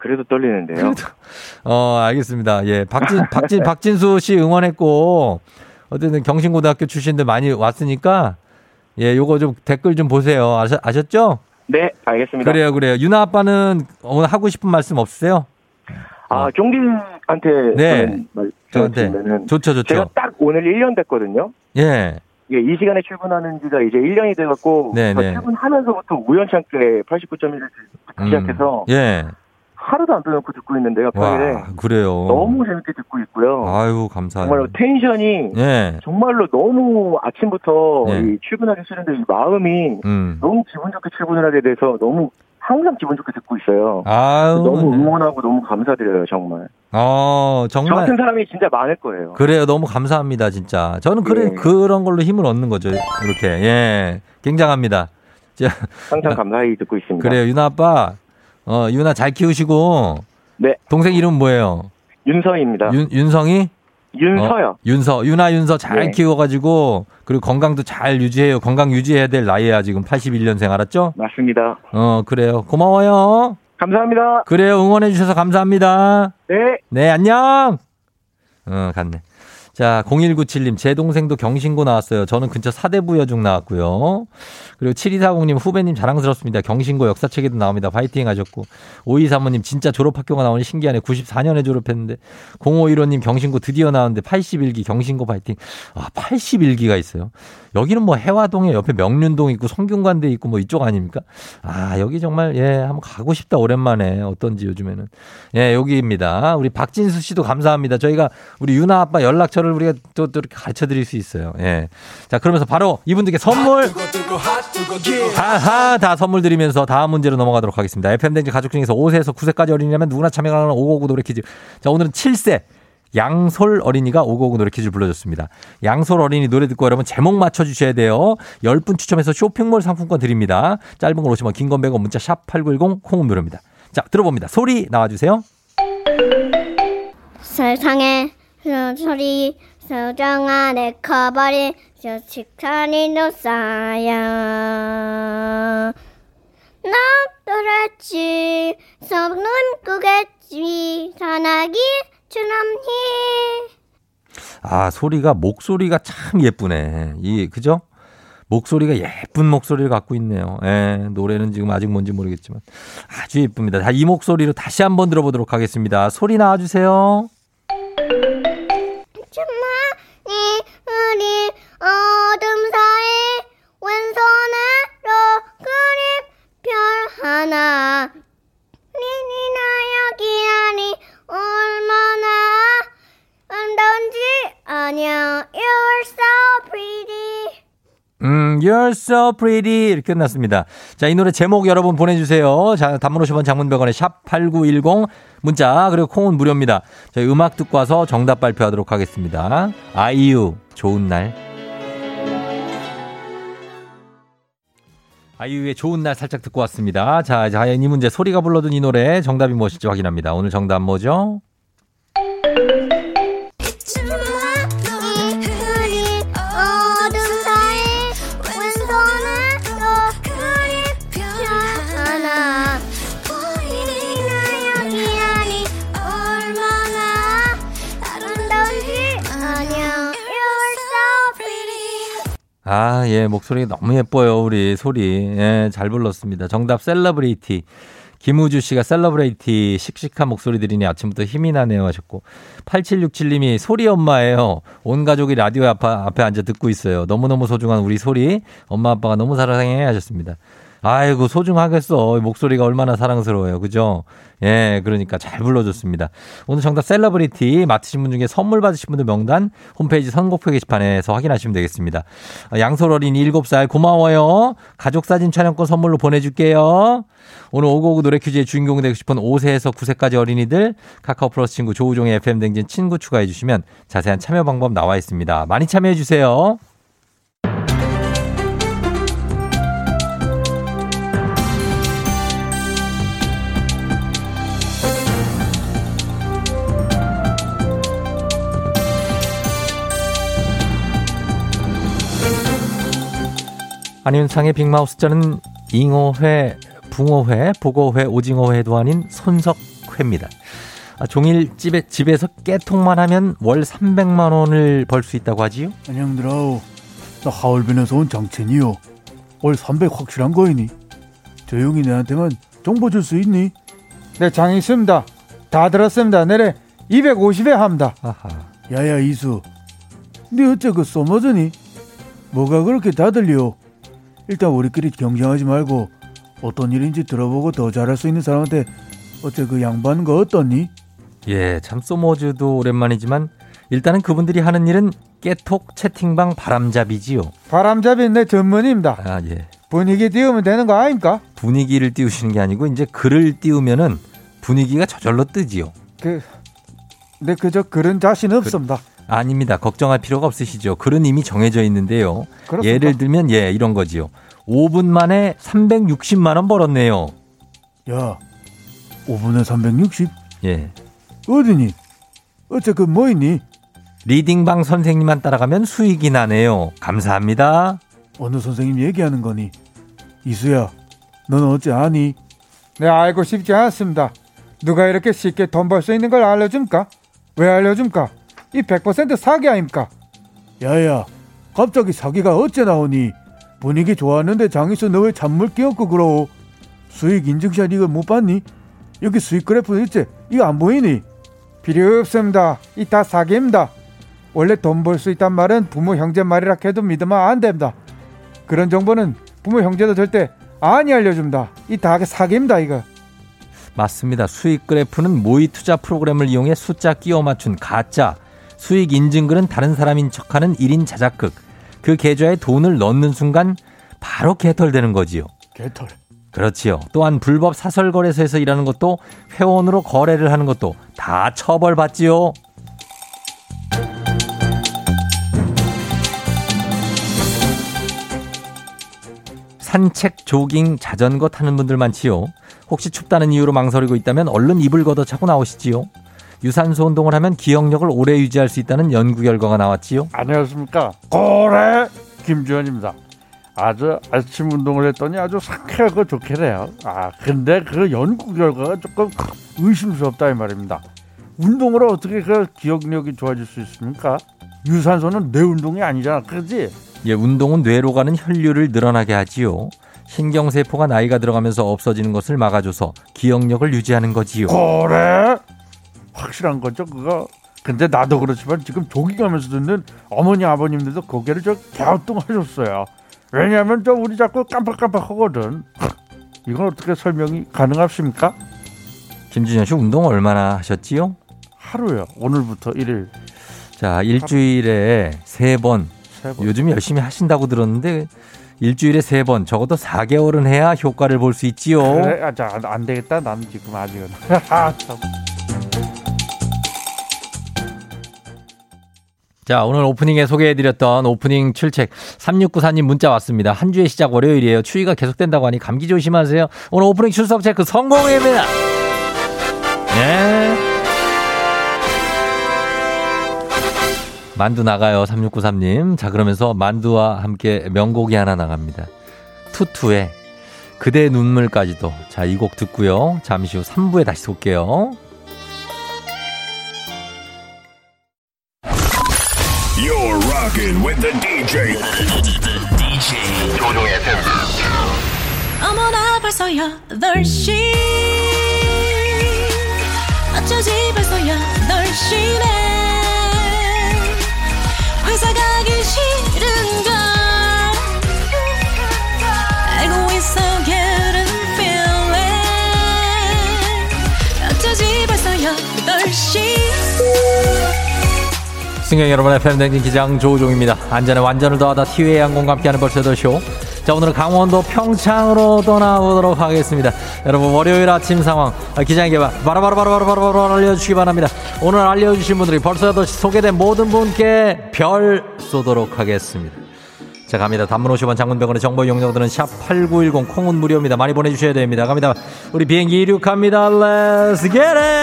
그래도 떨리는데요. 그래도, 어, 알겠습니다. 예. 박진, 박진, 박진수 씨 응원했고, 어쨌든 경신고등학교 출신들 많이 왔으니까 예, 요거 좀 댓글 좀 보세요. 아셨, 아셨죠? 네, 알겠습니다. 그래요, 그래요. 유나 아빠는 오늘 하고 싶은 말씀 없으세요? 아, 종디한테 네. 저한테. 좋죠, 좋죠. 제가 딱 오늘 1년 됐거든요. 예. 예, 이 시간에 출근하는 지가 이제 1년이 돼갖고 네, 저 네. 출근하면서부터 우연찮게 89.1을 듣기 시작해서 예. 하루도 안 빼놓고 듣고 있는데요. 평일에 와, 그래요. 너무 재밌게 듣고 있고요. 아유, 감사해요. 정말로 텐션이 예. 정말로 너무 아침부터 네. 이 출근하기 싫은데 이 마음이 음. 너무 기분 좋게 출근을 하게 돼서 너무 항상 기분 좋게 듣고 있어요. 아유. 너무 네. 응원하고 너무 감사드려요, 정말. 어, 저 정말. 같은 사람이 진짜 많을 거예요. 그래요. 너무 감사합니다, 진짜. 저는 그래, 예. 그런 걸로 힘을 얻는 거죠. 이렇게. 예. 굉장합니다. 자, 항상 감사히 듣고 있습니다. 그래요. 유나 아빠. 어, 유나 잘 키우시고. 네, 동생 이름 뭐예요? 윤서입니다. 윤, 윤성이? 윤서요. 어, 윤서. 유나 윤서 잘 네. 키워가지고. 그리고 건강도 잘 유지해요. 건강 유지해야 될 나이야. 지금 81년생 알았죠? 맞습니다. 어, 그래요. 고마워요. 감사합니다. 그래요. 응원해 주셔서 감사합니다. 네. 네, 안녕! 어, 갔네. 자, 0197님, 제 동생도 경신고 나왔어요. 저는 근처 사대부 여중 나왔고요. 그리고 7240님, 후배님 자랑스럽습니다. 경신고 역사책에도 나옵니다. 파이팅 하셨고. 5235님, 진짜 졸업학교가 나오니 신기하네. 94년에 졸업했는데. 0515님, 경신고 드디어 나왔는데 81기 경신고 파이팅. 아, 81기가 있어요. 여기는 뭐 해화동에 옆에 명륜동 있고 성균관대 있고 뭐 이쪽 아닙니까? 아, 여기 정말, 예, 한번 가고 싶다. 오랜만에. 어떤지 요즘에는. 예, 여기입니다. 우리 박진수 씨도 감사합니다. 저희가 우리 유나 아빠 연락처를 우리가 또, 또 이렇게 가르쳐 드릴 수 있어요. 예. 자, 그러면서 바로 이분들께 선물 하하 다 선물 드리면서 다음 문제로 넘어가도록 하겠습니다. FM댕지 가족 중에서 5세에서 9세까지 어린이라면 누구나 참여가 가능한 559 노래 퀴즈. 자, 오늘은 7세. 양솔 어린이가 559 노래 퀴즈를 불러줬습니다. 양솔 어린이 노래 듣고 여러분 제목 맞춰주셔야 돼요. 10분 추첨해서 쇼핑몰 상품권 드립니다. 짧은 걸 오시면 긴건 100원 문자 샵 8910 콩은 무료입니다. 자, 들어봅니다. 소리 나와주세요. 세상에 소리 소정아 내 커버린 저 식탄이도 쌓여 나 돌았지 서는 꾸겠지 전화기 주남히 아, 소리가, 목소리가 참 예쁘네. 이, 그죠? 목소리가 예쁜 목소리를 갖고 있네요. 예, 노래는 지금 아직 뭔지 모르겠지만 아주 예쁩니다. 자, 이 목소리로 다시 한번 들어보도록 하겠습니다. 소리 나와주세요. 음, You're so pretty. 이렇게 끝났습니다. 자, 이 노래 제목 여러분 보내주세요. 자, 단문 50원 장문병원에 샵8910 문자, 그리고 콩은 무료입니다. 저희 음악 듣고 와서 정답 발표하도록 하겠습니다. 아이유, 좋은 날. 아이유의 좋은 날 살짝 듣고 왔습니다. 자, 자, 이 문제 소리가 불러준 이 노래 정답이 무엇일지 확인합니다. 오늘 정답 뭐죠? 아, 예, 목소리 너무 예뻐요, 우리 소리. 예, 잘 불렀습니다. 정답 셀러브레이티. 김우주 씨가 셀러브레이티 씩씩한 목소리 들으니 아침부터 힘이 나네요 하셨고 8767님이 소리 엄마예요. 온 가족이 라디오 앞, 앞에 앉아 듣고 있어요. 너무너무 소중한 우리 소리 엄마 아빠가 너무 사랑해 하셨습니다. 아이고 소중하겠어. 목소리가 얼마나 사랑스러워요. 그죠? 예, 그러니까 잘 불러줬습니다. 오늘 정답 셀러브리티 맡으신 분 중에 선물 받으신 분들 명단 홈페이지 선곡표 게시판에서 확인하시면 되겠습니다. 아, 양솔 어린 7살 고마워요. 가족사진 촬영권 선물로 보내줄게요. 오늘 오고오고 노래 퀴즈의 주인공 되고 싶은 5세에서 9세까지 어린이들 카카오 플러스 친구 조우종의 FM댕진 친구 추가해 주시면 자세한 참여 방법 나와 있습니다. 많이 참여해 주세요. 안윤상의 빅마우스 저는 잉어회, 붕어회, 보고회, 오징어회도 아닌 손석회입니다. 아, 종일 집에, 집에서 깨통만 하면 월 300만 원을 벌 수 있다고 하지요? 안녕들아오 나 하얼빈에서 온 장첸이요 월 300 확실한 거이니 조용히 내한테만 정보 줄 수 있니? 네, 장 있습니다. 다 들었습니다. 내래 250에 합니다. 아하. 야야 이수 네 어째 그 써머즈니? 뭐가 그렇게 다 들려 일단 우리끼리 경쟁하지 말고 어떤 일인지 들어보고 더 잘할 수 있는 사람한테 어째 그 양반 거 어떠니? 예, 참 소모즈도 오랜만이지만 일단은 그분들이 하는 일은 깨톡 채팅방 바람잡이지요. 바람잡이 내 전문입니다. 아, 예. 분위기 띄우면 되는 거 아닙니까? 분위기를 띄우시는 게 아니고 이제 글을 띄우면은 분위기가 저절로 뜨지요. 그, 네, 그저 그런 자신 없습니다. 아닙니다. 걱정할 필요가 없으시죠. 글은 이미 정해져 있는데요. 그렇습니까? 예를 들면 예, 이런 거지요. 5분 만에 360만 원 벌었네요. 야 5분에 360? 예. 어디니? 어째 그 뭐이니? 리딩방 선생님만 따라가면 수익이 나네요. 감사합니다. 어느 선생님 얘기하는 거니? 이수야 넌 어째 아니? 네, 알고 싶지 않습니다. 누가 이렇게 쉽게 돈 벌 수 있는 걸 알려줍니까? 왜 알려줍니까? 이 100% 사기 아닙니까? 야야 갑자기 사기가 어째 나오니? 분위기 좋았는데 장이수 너 왜 잔물 끼얹고 그러? 수익 인증샷 이거 못 봤니? 여기 수익 그래프 있지? 이거 안 보이니? 필요 없습니다. 이 다 사기입니다. 원래 돈 벌 수 있단 말은 부모 형제 말이라 해도 믿으면 안 됩니다. 그런 정보는 부모 형제도 절대 아니 알려줍니다. 이 다 사기입니다 이거. 맞습니다. 수익 그래프는 모의 투자 프로그램을 이용해 숫자 끼워 맞춘 가짜. 수익 인증글은 다른 사람인 척하는 1인 자작극. 그 계좌에 돈을 넣는 순간 바로 개털되는 거지요. 개털. 그렇지요. 또한 불법 사설 거래소에서 일하는 것도 회원으로 거래를 하는 것도 다 처벌받지요. 산책, 조깅, 자전거 타는 분들 많지요. 혹시 춥다는 이유로 망설이고 있다면 얼른 이불 걷어 차고 나오시지요. 유산소 운동을 하면 기억력을 오래 유지할 수 있다는 연구 결과가 나왔지요. 안녕하십니까. 고래 김주현입니다. 아주 아침 운동을 했더니 아주 상쾌하고 좋게 돼요. 아 근데 그 연구 결과가 조금 의심스럽다 이 말입니다. 운동으로 어떻게 그 기억력이 좋아질 수 있습니까? 유산소는 뇌 운동이 아니잖아. 그지? 예, 운동은 뇌로 가는 혈류를 늘어나게 하지요. 신경세포가 나이가 들어가면서 없어지는 것을 막아줘서 기억력을 유지하는 거지요. 고래 확실한 거죠. 그거 근데 나도 그렇지만 지금 조깅하면서 듣는 어머니 아버님들도 고개를 저 갸우뚱하셨어요. 왜냐하면 저 우리 자꾸 깜빡깜빡하거든. 이건 어떻게 설명이 가능하십니까? 김준현 씨 운동 얼마나 하셨지요? 하루요. 오늘부터 일일. 자, 일주일에 세 번. 요즘 열심히 하신다고 들었는데 일주일에 세 번, 적어도 4개월은 해야 효과를 볼 수 있지요. 그래 아, 자, 안, 안 되겠다. 나는 지금 아직은 자, 오늘 오프닝에 소개해드렸던 오프닝 출첵 3694님 문자 왔습니다. 한 주의 시작 월요일이에요. 추위가 계속된다고 하니 감기 조심하세요. 오늘 오프닝 출석 체크 성공입니다. 네. 만두 나가요, 3693님. 자, 그러면서 만두와 함께 명곡이 하나 나갑니다. 투투의 그대 눈물까지도. 자, 이 곡 듣고요. 잠시 후 3부에 다시 올게요. Rocking with the DJ. DJ 조종의 팬. 어머나 벌써 8시 어쩌지 벌써 8시네 회사 가기 싫은걸. 알고 있어 getting feeling 어쩌지 벌써 8시 승경 여러분의 팬댕진 기장 조우종입니다. 안전에 완전을 더하다 티웨이 항공과 함께하는 벌써 더 쇼. 자 오늘은 강원도 평창으로 떠나보도록 하겠습니다. 여러분 월요일 아침 상황 아, 기장에게 바로바로바로바로바로 알려주시기 바랍니다. 오늘 알려주신 분들이 벌써도 소개된 모든 분께 별 쏘도록 하겠습니다. 자 갑니다. 단문 50원 장문병원의 정보 이용료들은 샵8910 콩은 무료입니다. 많이 보내주셔야 됩니다. 갑니다. 우리 비행기 이륙합니다. Let's get it!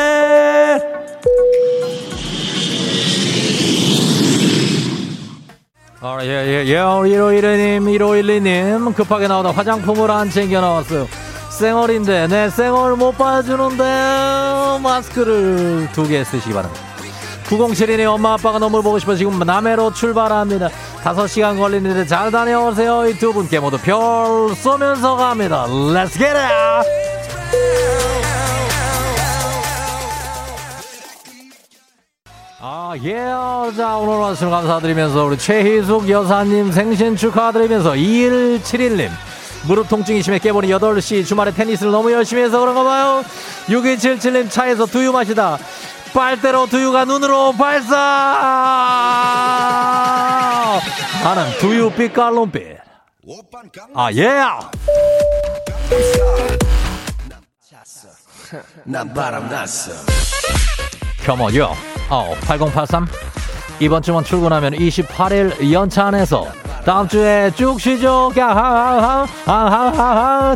아, 예, 예, 예, 1512님, 1512님, 급하게 나오다 화장품을 안 챙겨 나왔어요. 쌩얼인데 내 쌩얼 못 봐주는데 마스크를 두 개 쓰시기 바랍니다. 9072님 엄마 아빠가 너무 보고 싶어 지금 남해로 출발합니다. 5시간 걸리는데 잘 다녀오세요. 이 두 분께 모두 별 쏘면서 갑니다. Let's get it! 아, 예. 자, 오늘 말씀 감사드리면서 우리 최희숙 여사님 생신 축하드리면서 2171님. 무릎 통증이 심해 깨버린 8시 주말에 테니스를 너무 열심히 해서 그런가 봐요. 6277님 차에서 두유 마시다. 빨대로 두유가 눈으로 발사! 나는 두유 빛깔론빛. 아, 예! 난 바람났어. 겸어요. 어, 8083. 이번 주만 출근하면 28일 연차 안에서 다음 주에 쭉 쉬죠.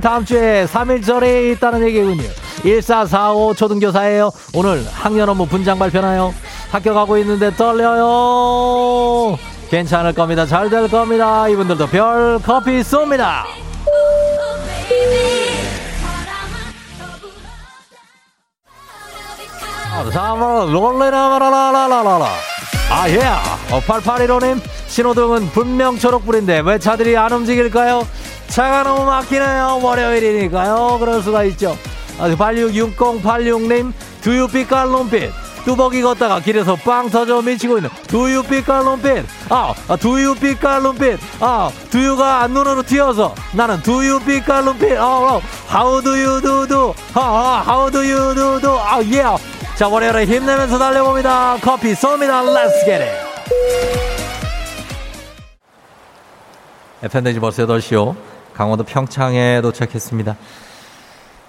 다음 주에 3일절에 있다는 얘기군요. 1445 초등교사예요. 오늘 학년 업무 분장 발표나요? 학교 가고 있는데 떨려요. 괜찮을 겁니다. 잘 될 겁니다. 이분들도 별 커피 쏩니다. 롤레라라라라라라 아, 예. 어, 8815님, 신호등은 분명 초록불인데 왜 차들이 안 움직일까요? 차가 너무 막히네요. 월요일이니까요. 그럴 수가 있죠. 아, 866086님, 두유빛깔 눈빛. 뚜벅이 걷다가 길에서 빵 터져 미치고 있는 두유빛깔 눈빛. 아, 아 두유빛깔 눈빛. 아, 두유가 눈으로 튀어서 나는 두유빛깔 눈빛. 어, 어, how do you do do? 아, 아, how do you do do? 아, 예. 자, 월요일에 힘내면서 달려봅니다. 커피 쏩니다. Let's get it. FM대지 벌써 8시요. 강원도 평창에 도착했습니다.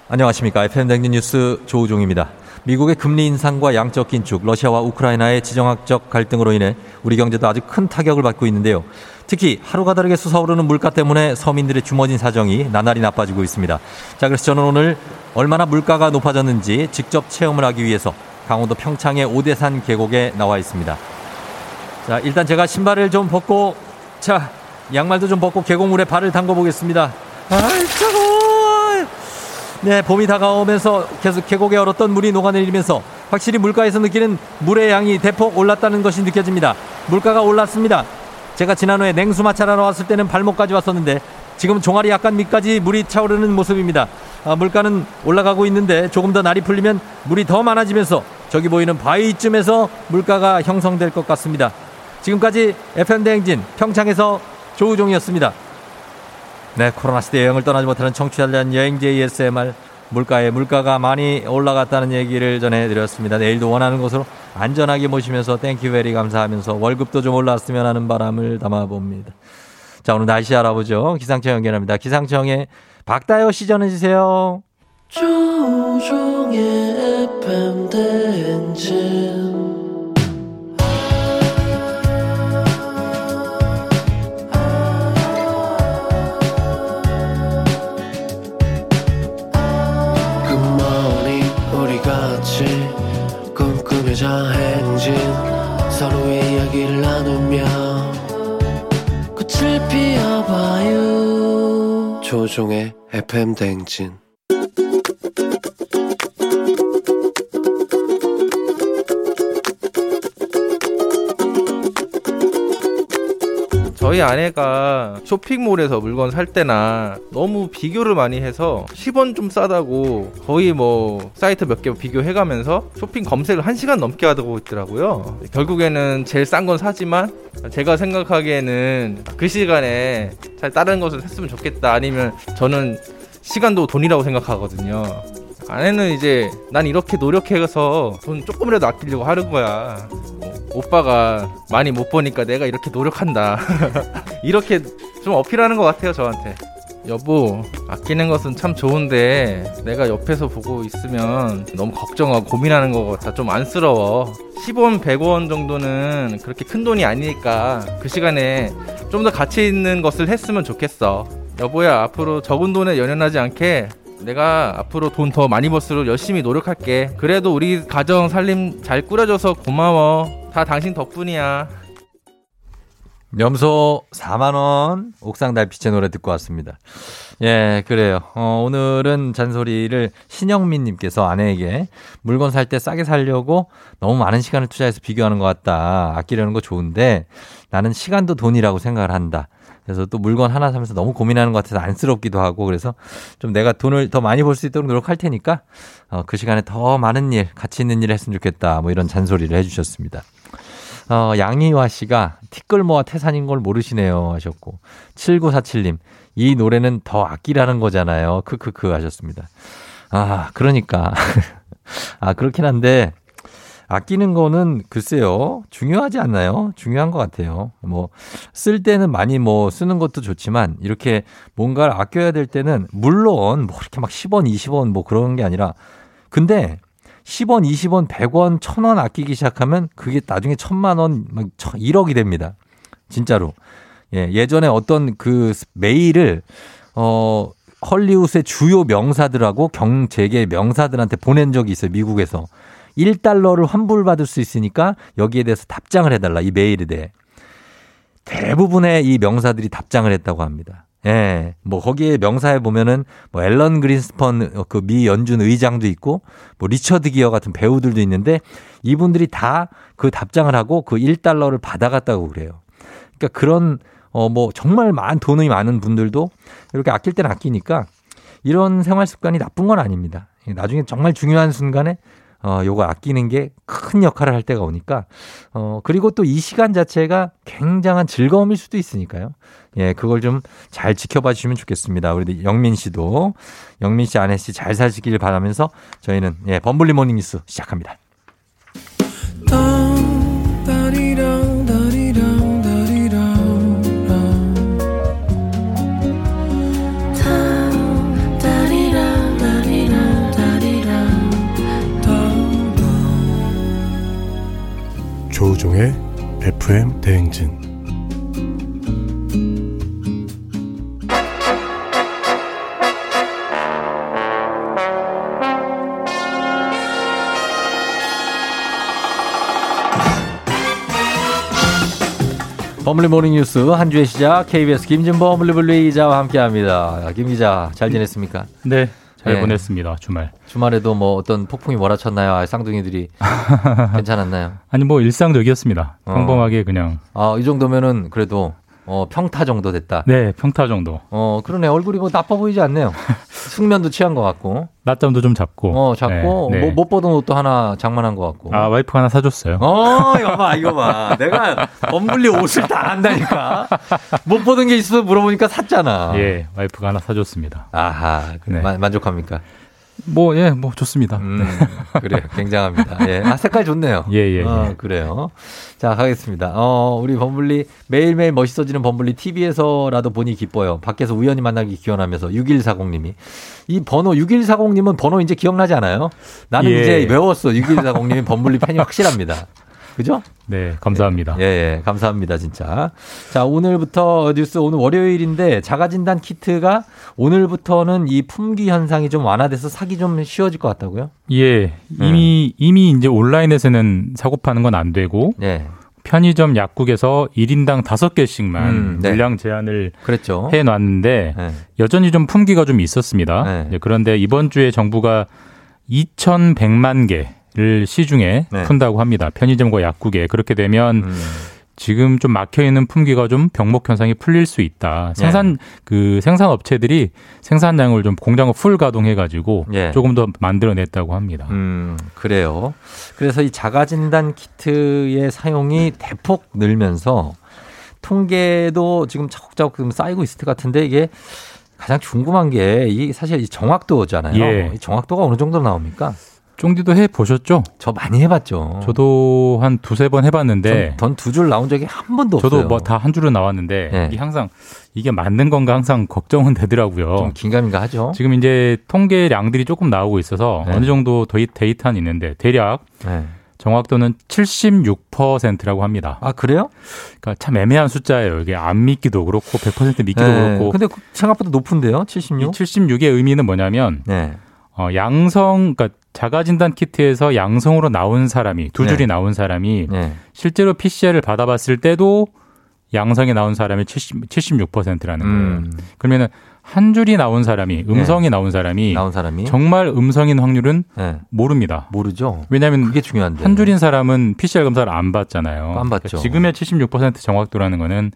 안녕하십니까. FM댕진 뉴스 조우종입니다. 미국의 금리 인상과 양적 긴축, 러시아와 우크라이나의 지정학적 갈등으로 인해 우리 경제도 아주 큰 타격을 받고 있는데요. 특히 하루가 다르게 솟아오르는 물가 때문에 서민들의 주머니 사정이 나날이 나빠지고 있습니다. 자, 그래서 저는 오늘 얼마나 물가가 높아졌는지 직접 체험을 하기 위해서 강원도 평창의 오대산 계곡에 나와 있습니다. 자, 일단 제가 신발을 좀 벗고, 자, 양말도 좀 벗고 계곡물에 발을 담궈 보겠습니다. 아이, 차고 네, 봄이 다가오면서 계속 계곡에 얼었던 물이 녹아내리면서 확실히 물가에서 느끼는 물의 양이 대폭 올랐다는 것이 느껴집니다. 물가가 올랐습니다. 제가 지난 후에 냉수 마찰하러 왔을 때는 발목까지 왔었는데 지금 종아리 약간 밑까지 물이 차오르는 모습입니다. 아, 물가는 올라가고 있는데 조금 더 날이 풀리면 물이 더 많아지면서 저기 보이는 바위쯤에서 물가가 형성될 것 같습니다. 지금까지 FM대행진 평창에서 조우종이었습니다. 네, 코로나 시대 여행을 떠나지 못하는 청취자를 위한 여행지 ASMR 물가에 물가가 많이 올라갔다는 얘기를 전해드렸습니다. 내일도 원하는 곳으로 안전하게 모시면서 thank you very 감사하면서 월급도 좀 올랐으면 하는 바람을 담아봅니다. 자, 오늘 날씨 알아보죠. 기상청 연결합니다. 기상청에 박다요 씨 전해주세요. 조종의 FM 대행진 나누며 꽃을 피워봐요. 조종의 FM 대행진 저희 아내가 쇼핑몰에서 물건 살 때나 너무 비교를 많이 해서 10원 좀 싸다고 거의 뭐 사이트 몇 개 비교해가면서 쇼핑 검색을 1시간 넘게 하고 있더라고요. 결국에는 제일 싼 건 사지만 제가 생각하기에는 그 시간에 잘 다른 것을 샀으면 좋겠다 아니면 저는 시간도 돈이라고 생각하거든요. 아내는 이제 난 이렇게 노력해서 돈 조금이라도 아끼려고 하는 거야. 어, 오빠가 많이 못 버니까 내가 이렇게 노력한다. 이렇게 좀 어필하는 것 같아요, 저한테. 여보, 아끼는 것은 참 좋은데 내가 옆에서 보고 있으면 너무 걱정하고 고민하는 것 같아. 좀 안쓰러워. 10원, 100원 정도는 그렇게 큰 돈이 아니니까 그 시간에 좀 더 가치 있는 것을 했으면 좋겠어. 여보야, 앞으로 적은 돈에 연연하지 않게 내가 앞으로 돈 더 많이 벌수록 열심히 노력할게. 그래도 우리 가정 살림 잘 꾸려줘서 고마워. 다 당신 덕분이야. 염소 4만원, 옥상 달빛의 노래 듣고 왔습니다. 예, 그래요. 어, 오늘은 잔소리를 신영민님께서 아내에게 물건 살 때 싸게 살려고 너무 많은 시간을 투자해서 비교하는 것 같다. 아끼려는 거 좋은데 나는 시간도 돈이라고 생각을 한다. 그래서 또 물건 하나 사면서 너무 고민하는 것 같아서 안쓰럽기도 하고 그래서 좀 내가 돈을 더 많이 벌 수 있도록 노력할 테니까 어, 그 시간에 더 많은 일, 가치 있는 일을 했으면 좋겠다. 뭐 이런 잔소리를 해주셨습니다. 어, 양희화 씨가 티끌 모아 태산인 걸 모르시네요 하셨고 7947님 이 노래는 더 아끼라는 거잖아요. 크크크 하셨습니다. 아, 그러니까 아, 그렇긴 한데 아끼는 거는 글쎄요. 중요하지 않나요? 중요한 것 같아요. 뭐, 쓸 때는 많이 뭐 쓰는 것도 좋지만 이렇게 뭔가를 아껴야 될 때는 물론 뭐 이렇게 막 10원, 20원 뭐 그런 게 아니라 근데 10원, 20원, 100원, 1000원 아끼기 시작하면 그게 나중에 1000만 원, 막 1억이 됩니다. 진짜로. 예, 예전에 어떤 그 메일을 어 헐리우드의 주요 명사들하고 경제계 명사들한테 보낸 적이 있어요. 미국에서. 1달러를 환불받을 수 있으니까 여기에 대해서 답장을 해달라. 이 메일에 대해. 대부분의 이 명사들이 답장을 했다고 합니다. 예, 뭐 거기에 명사에 보면은 뭐 앨런 그린스펀 그 미 연준 의장도 있고 뭐 리처드 기어 같은 배우들도 있는데 이분들이 다 그 답장을 하고 그 1달러를 받아갔다고 그래요. 그러니까 그런 어 뭐 정말 많은 돈이 많은 분들도 이렇게 아낄 때는 아끼니까 이런 생활 습관이 나쁜 건 아닙니다. 나중에 정말 중요한 순간에 어, 요거 아끼는 게 큰 역할을 할 때가 오니까, 어, 그리고 또 이 시간 자체가 굉장한 즐거움일 수도 있으니까요. 예, 그걸 좀 잘 지켜봐 주시면 좋겠습니다. 우리 영민 씨도, 영민 씨, 아내 씨 잘 사시길 바라면서 저희는, 예, 범블리 모닝 뉴스 시작합니다. 조우종의 FM 대행진 범블리 모닝 뉴스 한 주의 시작 KBS 김진범 블리블리 기자와 함께합니다. 김 기자 잘 지냈습니까? 네, 잘 네. 보냈습니다 주말. 주말에도 뭐 어떤 폭풍이 몰아쳤나요? 아, 쌍둥이들이 괜찮았나요? 아니 뭐 일상적이었습니다. 어. 평범하게 그냥. 아, 이 정도면은 그래도 어, 평타 정도 됐다. 네, 평타 정도. 어, 그러네. 얼굴이 뭐 나빠 보이지 않네요. 숙면도 취한 것 같고. 낮잠도 좀 잡고. 어, 잡고 네, 네. 뭐, 못 보던 옷도 하나 장만한 것 같고. 아 와이프가 하나 사줬어요. 어, 이거 봐, 이거 봐. 내가 범블리 옷을 다 안다니까. 못 보던 게 있어서 물어보니까 샀잖아. 예, 와이프가 하나 사줬습니다. 아하. 네. 만- 만족합니까? 뭐 예, 뭐 좋습니다. 음, 그래요. 굉장합니다. 예. 아, 색깔 좋네요. 예, 예, 어, 예. 그래요. 자, 가겠습니다. 어, 우리 범블리 매일매일 멋있어지는 범블리 TV에서라도 보니 기뻐요. 밖에서 우연히 만나기 기원하면서 6140님이. 이 번호 6140님은 번호 이제 기억나지 않아요? 나는 예. 이제 외웠어. 6140님이 범블리 팬이 확실합니다. 그죠? 네, 감사합니다. 예, 예, 감사합니다, 진짜. 자, 오늘부터 뉴스, 오늘 월요일인데 자가진단 키트가 오늘부터는 이 품귀 현상이 좀 완화돼서 사기 좀 쉬워질 것 같다고요? 예, 이미 이미 이제 온라인에서는 사고 파는 건 안 되고 예. 편의점 약국에서 1인당 5개씩만 음, 네. 물량 제한을 그랬죠. 해 놨는데 네. 여전히 좀 품귀가 좀 있었습니다. 예, 그런데 이번 주에 정부가 2,100만 개 를 시중에 네. 푼다고 합니다. 편의점과 약국에 그렇게 되면 음. 지금 좀 막혀 있는 품귀가 좀 병목 현상이 풀릴 수 있다. 생산 그 생산 업체들이 생산량을 좀 공장을 풀 가동해 가지고 예. 조금 더 만들어냈다고 합니다. 음, 그래요. 그래서 이 자가 진단 키트의 사용이 대폭 늘면서 통계도 지금 차곡차곡 좀 쌓이고 있을 것 같은데 이게 가장 궁금한 게 이 사실 이 정확도잖아요. 예. 이 정확도가 어느 정도 나옵니까? 쫑디도 해 보셨죠? 저 많이 해봤죠. 저도 한 두세 번 해봤는데 전 두 줄 나온 적이 한 번도 없어요. 저도 뭐 다 한 줄은 나왔는데 네. 이게 항상 이게 맞는 건가 항상 걱정은 되더라고요. 좀 긴가민가 하죠. 지금 이제 통계량들이 조금 나오고 있어서 네. 어느 정도 데이- 데이터는 있는데 대략 네. 정확도는 76%라고 합니다. 아 그래요? 그러니까 참 애매한 숫자예요. 이게 안 믿기도 그렇고 100% 믿기도 네. 그렇고. 근데 그 생각보다 높은데요, 76? 이 76의 의미는 뭐냐면 네. 어, 양성, 그러니까 자가진단 키트에서 양성으로 나온 사람이 두 줄이 네. 나온 사람이 네. 실제로 PCR을 받아봤을 때도 양성이 나온 사람이 70, 76%라는 거예요. 음. 그러면은 한 줄이 나온 사람이 음성이 나온 사람이 네. 나온 사람이 정말 음성인 확률은 네. 모릅니다. 모르죠. 왜냐하면 그게 중요한데. 한 줄인 사람은 PCR 검사를 안 받잖아요. 안 받죠. 그러니까 지금의 76% 정확도라는 거는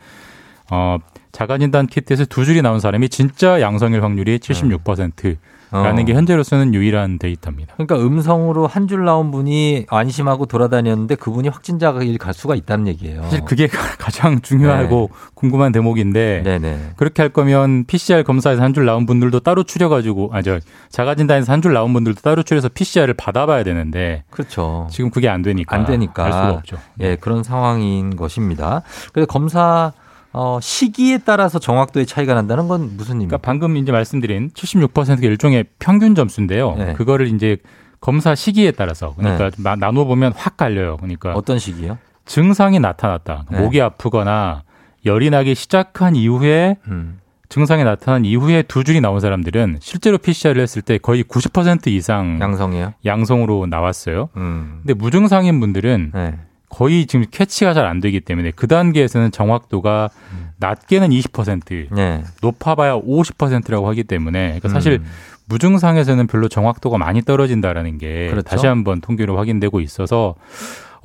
어 자가진단 키트에서 두 줄이 나온 사람이 진짜 양성일 확률이 76% 라는 어. 게 현재로서는 유일한 데이터입니다. 그러니까 음성으로 한 줄 나온 분이 안심하고 돌아다녔는데 그분이 확진자가 갈 수가 있다는 얘기예요. 사실 그게 가장 중요하고 궁금한 대목인데 네네. 그렇게 할 거면 PCR 검사에서 한 줄 나온 분들도 따로 추려가지고 아저 자가진단에서 한 줄 나온 분들도 따로 추려서 PCR을 받아봐야 되는데 그렇죠. 지금 그게 안 되니까 안 되니까 할 수가 없죠. 예, 그런 상황인 것입니다. 그래서 검사 어, 시기에 따라서 정확도의 차이가 난다는 건 무슨 의미입니까? 그러니까 방금 이제 말씀드린 76%가 일종의 평균 점수인데요. 네. 그거를 이제 검사 시기에 따라서 그러니까 나- 나눠 보면 확 갈려요. 그러니까 어떤 시기요? 증상이 나타났다. 네. 목이 아프거나 열이 나기 시작한 이후에 음. 증상이 나타난 이후에 두 줄이 나온 사람들은 실제로 PCR을 했을 때 거의 90% 이상 양성이에요? 양성으로 나왔어요. 음. 근데 무증상인 분들은 네. 거의 지금 캐치가 잘 안 되기 때문에 그 단계에서는 정확도가 낮게는 20%, 네. 높아봐야 50%라고 하기 때문에 그러니까 사실 음. 무증상에서는 별로 정확도가 많이 떨어진다라는 게 그렇죠. 다시 한번 통계로 확인되고 있어서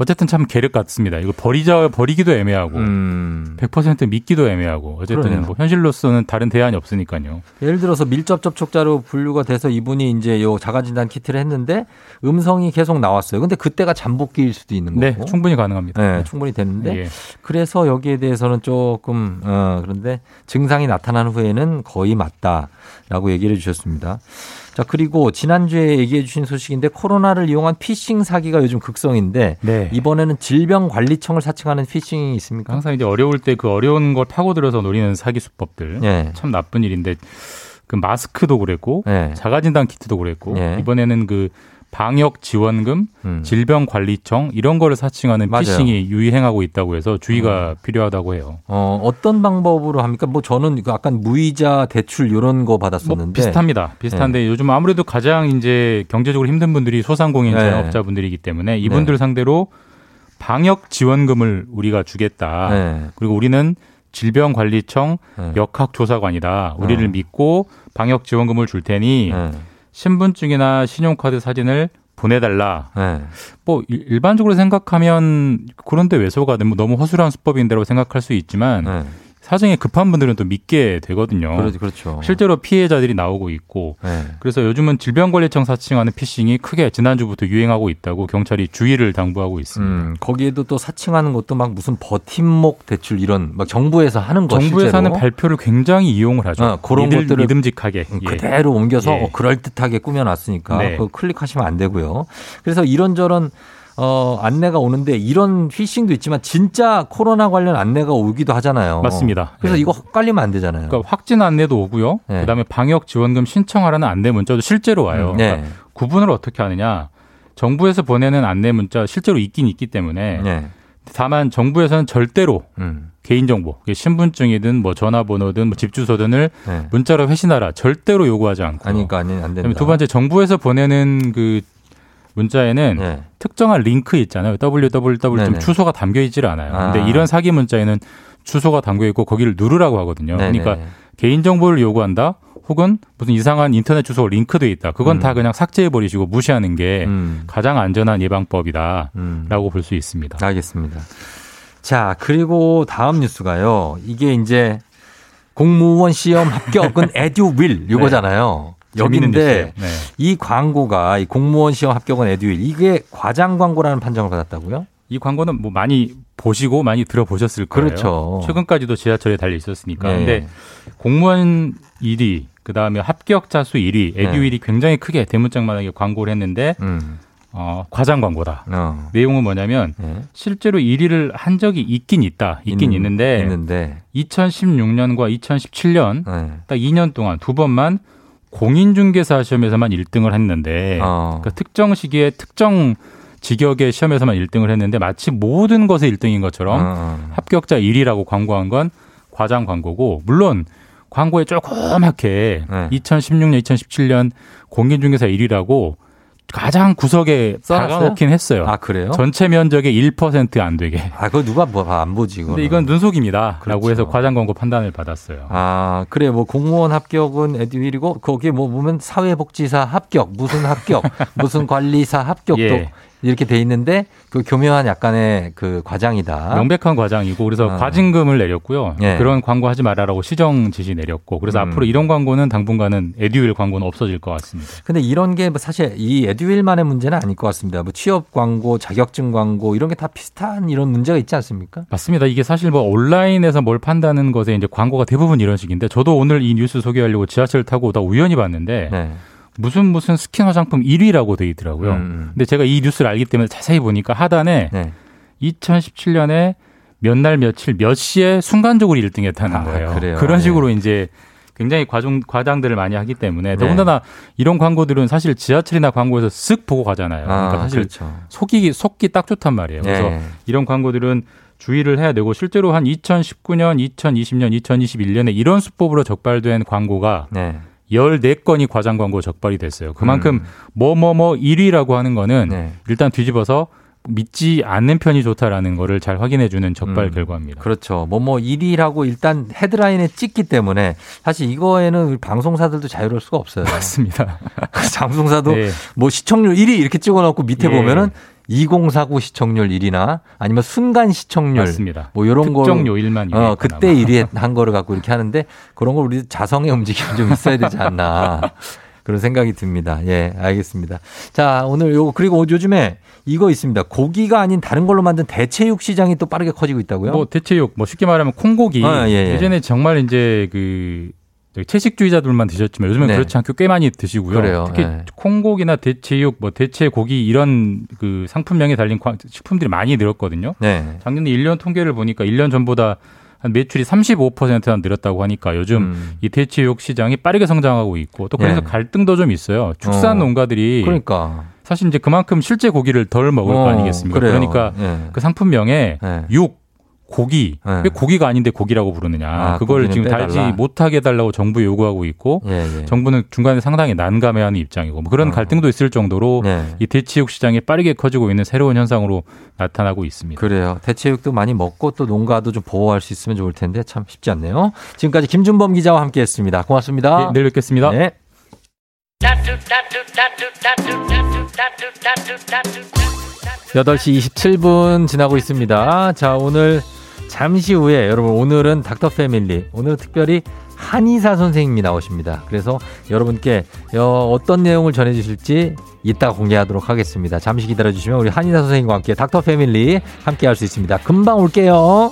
어쨌든 참 계륵 같습니다. 이거 버리자 버리기도 애매하고 음. 100% 믿기도 애매하고 어쨌든 그러네요. 뭐 현실로서는 다른 대안이 없으니까요. 예를 들어서 밀접 접촉자로 분류가 돼서 이분이 이제 요 자가 진단 키트를 했는데 음성이 계속 나왔어요. 근데 그때가 잠복기일 수도 있는 거고. 네, 충분히 가능합니다. 네, 충분히 되는데 예. 그래서 여기에 대해서는 조금 어, 그런데 증상이 나타난 후에는 거의 맞다라고 얘기를 해 주셨습니다. 자 그리고 지난주에 얘기해 주신 소식인데 코로나를 이용한 피싱 사기가 요즘 극성인데 네. 이번에는 질병관리청을 사칭하는 피싱이 있습니까? 항상 이제 어려울 때 그 어려운 걸 파고들어서 노리는 사기 수법들 예. 참 나쁜 일인데 그 마스크도 그랬고 예. 자가진단 키트도 그랬고 예. 이번에는 그 방역 지원금, 음. 질병관리청 이런 거를 사칭하는 맞아요. 피싱이 유행하고 있다고 해서 주의가 필요하다고 해요. 어, 어떤 방법으로 합니까? 뭐 저는 그 약간 무이자 대출 이런 거 받았었는데 뭐 비슷합니다. 비슷한데 요즘 아무래도 가장 이제 경제적으로 힘든 분들이 소상공인 네. 자영업자분들이기 때문에 이분들 상대로 방역 지원금을 우리가 주겠다. 네. 그리고 우리는 질병관리청 네. 역학조사관이다. 우리를 네. 믿고 방역 지원금을 줄 테니 네. 신분증이나 신용카드 사진을 보내달라. 네. 뭐 일- 일반적으로 생각하면 그런데 왜 속아? 뭐 너무 허술한 수법인데라고 생각할 수 있지만 네. 사정이 급한 분들은 또 믿게 되거든요. 그렇죠. 실제로 피해자들이 나오고 있고 네. 그래서 요즘은 질병관리청 사칭하는 피싱이 크게 지난주부터 유행하고 있다고 경찰이 주의를 당부하고 있습니다. 음, 거기에도 또 사칭하는 것도 막 무슨 버팀목 대출 이런 막 정부에서 하는 거 정부에서 하는 실제로. 발표를 굉장히 이용을 하죠. 어, 그런 믿을- 것들을 믿음직하게 예. 그대로 옮겨서 예. 어, 그럴듯하게 꾸며놨으니까 네. 클릭하시면 안 되고요. 그래서 이런저런 어, 안내가 오는데 이런 피싱도 있지만 진짜 코로나 관련 안내가 오기도 하잖아요. 맞습니다. 그래서 예. 이거 헷갈리면 안 되잖아요. 그러니까 확진 안내도 오고요. 네. 그다음에 방역 지원금 신청하라는 안내 문자도 실제로 와요. 음, 네. 그러니까 구분을 어떻게 하느냐? 정부에서 보내는 안내 문자 실제로 있긴 있기 때문에 네. 다만 정부에서는 절대로 음. 개인정보, 신분증이든 뭐 전화번호든 뭐 집 주소든을 네. 문자로 회신하라 절대로 요구하지 않고. 아니까 아니 안 된다. 두 번째 정부에서 보내는 그 문자에는 네. 특정한 링크 있잖아요. www 좀. 주소가 담겨 있질 않아요. 아. 근데 이런 사기 문자에는 주소가 담겨 있고 거기를 누르라고 하거든요. 네네. 그러니까 개인 정보를 요구한다. 혹은 무슨 이상한 인터넷 주소가 링크돼 있다. 그건 음. 다 그냥 삭제해 버리시고 무시하는 게 음. 가장 안전한 예방법이다라고 음. 볼수 있습니다. 알겠습니다. 자, 그리고 다음 뉴스가요. 이게 이제 공무원 시험 합격은 에듀윌 이거잖아요. 재밌는 여기인데. 네. 이 광고가 이 공무원 시험 합격은 에듀윌 이게 과장 광고라는 판정을 받았다고요? 이 광고는 뭐 많이 보시고 많이 들어보셨을 거예요. 그렇죠. 최근까지도 지하철에 달려 있었으니까. 네. 근데 공무원 1위, 그 다음에 합격자 수 1위, 네. 에듀윌이 굉장히 크게 대문짝만하게 광고를 했는데 음. 어, 과장 광고다. 어. 내용은 뭐냐면 네. 실제로 1위를 한 적이 있긴 있다. 있긴 있는- 있는데 있는데 2016년과 2017년 네. 딱 2년 동안 두 번만 공인중개사 시험에서만 1등을 했는데 어. 그러니까 특정 시기에 특정 직역의 시험에서만 1등을 했는데 마치 모든 것에 1등인 것처럼 어. 합격자 1위라고 광고한 건 과장 광고고 물론 광고에 조그맣게 네. 2016년, 2017년 공인중개사 1위라고 가장 구석에? 박아놓긴 했어요. 아, 그래요? 전체 면적의 1%안 되게. 아, 그거 누가 뭐 안 보지, 이거. 근데 이건 눈속임이다라고 그렇죠. 해서 과장 광고 판단을 받았어요. 아, 그래. 뭐 공무원 합격은 에듀윌이고 거기에 뭐 보면 사회복지사 합격, 무슨 합격, 무슨 관리사 합격도 예. 이렇게 돼 있는데 그 교묘한 약간의 그 과장이다. 명백한 과장이고 그래서 아. 과징금을 내렸고요. 예. 그런 광고 하지 말아라고 시정 지시 내렸고 그래서 음. 앞으로 이런 광고는 당분간은 에듀윌 광고는 없어질 것 같습니다. 근데 이런 게뭐 사실 이 에듀윌만의 문제는 아닐 것 같습니다. 뭐 취업 광고, 자격증 광고 이런 게 다 비슷한 이런 문제가 있지 않습니까? 맞습니다. 이게 사실 뭐 온라인에서 뭘 판다는 것에 이제 광고가 대부분 이런 식인데 저도 오늘 이 뉴스 소개하려고 지하철 타고 오다 우연히 봤는데 네. 무슨 무슨 스킨 화장품 1위라고 돼 있더라고요. 음. 근데 제가 이 뉴스를 알기 때문에 자세히 보니까 하단에 네. 2017년에 몇 날 며칠 몇 시에 순간적으로 1등했다는 아, 거예요. 그래요? 런 네. 식으로 이제 굉장히 과정 과장들을 많이 하기 때문에 네. 더군다나 이런 광고들은 사실 지하철이나 광고에서 쓱 보고 가잖아요. 그러니까 아, 사실 그렇죠. 속이기 속기 딱 좋단 말이에요. 그래서 네. 이런 광고들은 주의를 해야 되고 실제로 한 2019년, 2020년, 2021년에 이런 수법으로 적발된 광고가 네. 14건이 과장 광고 적발이 됐어요. 그만큼 음. 뭐뭐뭐 1위라고 하는 거는 네. 일단 뒤집어서 믿지 않는 편이 좋다라는 거를 잘 확인해 주는 적발 음. 결과입니다. 그렇죠. 뭐뭐 1위라고 일단 헤드라인에 찍기 때문에 사실 이거에는 방송사들도 자유로울 수가 없어요. 맞습니다. 방송사도 네. 뭐 시청률 1위 이렇게 찍어 놓고 밑에 예. 보면은 2049 시청률 1위나 아니면 순간 시청률 맞습니다. 뭐 이런 거 특정 요일만 1위 어, 그때 뭐. 1위 한 거를 갖고 이렇게 하는데 그런 걸 우리 자성의 움직임이 좀 있어야 되지 않나. 그런 생각이 듭니다. 예, 알겠습니다. 자, 오늘 요거 그리고 요즘에 이거 있습니다. 고기가 아닌 다른 걸로 만든 대체육 시장이 또 빠르게 커지고 있다고요? 뭐 대체육, 뭐 쉽게 말하면 콩고기. 아, 예, 예. 예전에 정말 이제 그 채식주의자들만 드셨지만 요즘은 네. 그렇지 않게 꽤 많이 드시고요. 그래요. 특히 예. 콩고기나 대체육, 뭐 대체고기 이런 그 상품명에 달린 과- 식품들이 많이 늘었거든요. 네. 작년에 1년 통계를 보니까 1년 전보다 한 매출이 35%나 늘었다고 하니까 요즘 음. 이 대체육 시장이 빠르게 성장하고 있고 또 그래서 예. 갈등도 좀 있어요. 축산 어. 농가들이 그러니까. 사실 이제 그만큼 실제 고기를 덜 먹을 어, 거 아니겠습니까? 그래요. 그러니까 예. 그 상품명에 예. 육, 고기 네. 왜 고기가 아닌데 고기라고 부르느냐 아, 그걸 지금. 달지 못하게 해달라고 정부 요구하고 있고 예, 예. 정부는 중간에 상당히 난감해하는 입장이고 뭐 그런 어. 갈등도 있을 정도로 네. 이 대체육 시장이 빠르게 커지고 있는 새로운 현상으로 나타나고 있습니다. 그래요. 대체육도 많이 먹고 또 농가도 좀 보호할 수 있으면 좋을 텐데 참 쉽지 않네요. 지금까지 김준범 기자와 함께했습니다. 고맙습니다. 예, 내일 뵙겠습니다. 네. 여덟 시 27분 지나고 있습니다. 자, 오늘 잠시 후에 여러분 오늘은 닥터 패밀리 오늘 특별히 한의사 선생님이 나오십니다. 그래서 여러분께 어, 어떤 내용을 전해 주실지 이따 공개하도록 하겠습니다. 잠시 기다려 주시면 우리 한의사 선생님과 함께 닥터 패밀리 함께 할 수 있습니다. 금방 올게요.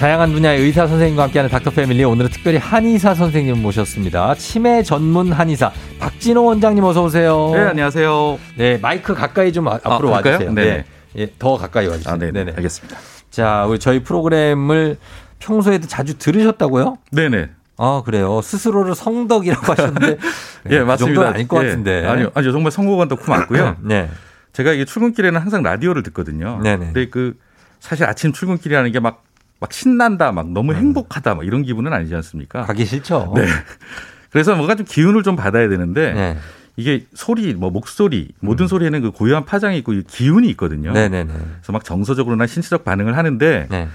다양한 분야의 의사 선생님과 함께하는 닥터 패밀리 오늘은 특별히 한의사 선생님 모셨습니다. 치매 전문 한의사 박진호 원장님 어서 오세요. 네, 안녕하세요. 네, 마이크 가까이 좀 아- 앞으로 가까이요? 와주세요. 네네. 네, 예, 더 가까이 와주세요. 아, 네, 네네. 알겠습니다. 자, 우리 저희 프로그램을 평소에도 자주 들으셨다고요? 네네. 아, 그래요. 스스로를 성덕이라고 하셨는데. 예, 그 맞습니다. 아닐 것 예. 같은데. 아니요, 아니요, 정말 성공한 덕후 맞고요. 네. 제가 이게 출근길에는 항상 라디오를 듣거든요. 네네. 근데 그 사실 아침 출근길이라는 게 막 막 신난다, 막 너무 행복하다, 막 이런 기분은 아니지 않습니까? 음. 가기 싫죠. 네. 그래서 뭔가 좀 기운을 좀 받아야 되는데 네. 이게 소리, 뭐 목소리, 모든 소리에는 그 고유한 파장이 있고 이 기운이 있거든요. 음. 네네네. 그래서 막 정서적으로나 신체적 반응을 하는데 네.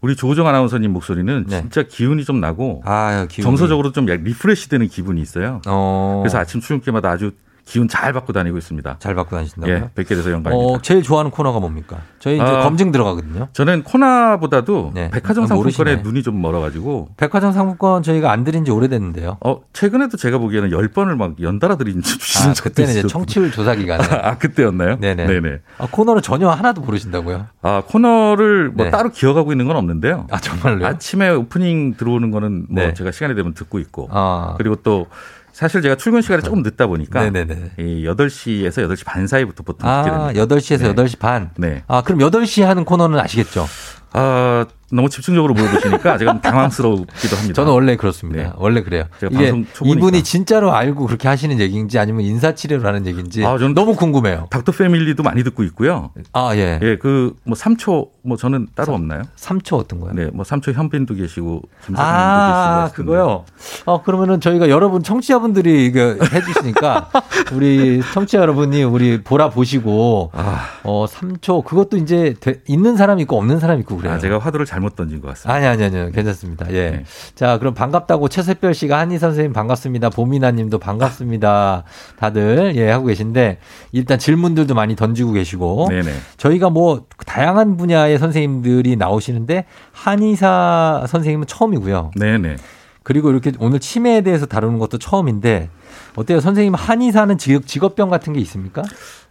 우리 조우종 아나운서님 목소리는 진짜 기운이 좀 나고 아, 기운이. 정서적으로 좀 약 refresh 되는 기분이 있어요. 어. 그래서 아침 출근길마다 아주 기운 잘 받고 다니고 있습니다. 잘 받고 다니신다고요? 예, 뵙게 돼서 영광입니다. 어, 제일 좋아하는 코너가 뭡니까? 저희 이제 아, 검증 들어가거든요. 저는 코나보다도 백화점 아, 상품권에 모르시네. 눈이 좀 멀어가지고 백화점 상품권 저희가 안 드린 지 오래됐는데요. 어 최근에도 제가 보기에는 10번을 막 연달아 드린 주신 아, 그때는 이제. 청취율 조사 기간에. 아 그때였나요? 네네. 네네. 아, 코너를 전혀 하나도 모르신다고요? 아 코너를 뭐 네. 따로 기억하고 있는 건 없는데요. 아 정말로요? 아침에 오프닝 들어오는 거는 뭐 네. 제가 시간이 되면 듣고 있고 아. 그리고 또 사실 제가 출근 시간이 조금 늦다 보니까 네네네. 이 8시에서 8시 반 사이부터 보통 듣게 아, 됩니다. 8시에서 네. 8시 반. 네. 아, 그럼 8시에 하는 코너는 아시겠죠? 아, 너무 집중적으로 물어보시니까 제가 좀 당황스럽기도 합니다. 저는 원래 그렇습니다. 네. 원래 그래요. 이게. 이분이 진짜로 알고 그렇게 하시는 얘기인지 아니면 인사치레로 하는 얘기인지 아, 저는 너무 궁금해요. 닥터 패밀리도 많이 듣고 있고요. 아, 예. 예, 그 뭐 3초 뭐 저는 따로 없나요? 3초 어떤 거요? 네, 뭐 3초 현빈도 계시고 김사장님도 아, 계시고 그거요? 어, 그러면은 저희가 여러분 청취자분들이 이거 해주시니까 우리 청취자 여러분이 우리 보라 보시고 어, 3초 그것도 이제 돼- 있는 사람 있고 없는 사람 있고 그래요. 아, 제가 화두를 잘못 던진 것 같습니다. 아니, 아니, 아니요. 괜찮습니다. 예. 네. 자, 그럼 반갑다고 최세별 씨가 한희 선생님 반갑습니다. 보미나 님도 반갑습니다. 다들, 예, 하고 계신데, 일단 질문들도 많이 던지고 계시고, 네네. 저희가 뭐, 다양한 분야의 선생님들이 나오시는데, 한의사 선생님은 처음이고요. 네네. 그리고 이렇게 오늘 치매에 대해서 다루는 것도 처음인데, 어때요? 선생님 한의사는 직업, 직업병 같은 게 있습니까?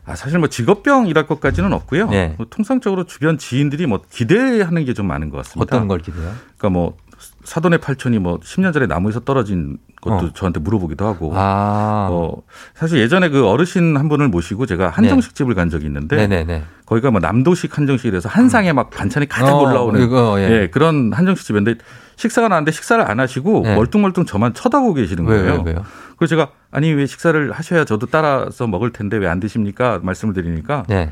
아, 사실 뭐 직업병이랄 것까지는 없고요. 네. 뭐 통상적으로 주변 지인들이 뭐 기대하는 게 좀 많은 것 같습니다. 어떤 걸 기대요? 그러니까 뭐 사돈의 팔촌이 뭐 10년 전에 나무에서 떨어진 것도 어. 저한테 물어보기도 하고. 아. 어, 사실 예전에 그 어르신 한 분을 모시고 제가 한정식 집을 간 적이 있는데 네네네. 거기가 뭐 남도식 한정식이라서 한 상에 막 반찬이 가득 어, 올라오는 이거, 예. 예, 그런 한정식 집인데 식사가 나왔는데 식사를 안 하시고 네. 멀뚱멀뚱 저만 쳐다보고 계시는 왜, 거예요. 왜, 왜요? 그래서 제가 아니 왜 식사를 하셔야 저도 따라서 먹을 텐데 왜 안 드십니까? 말씀을 드리니까 네.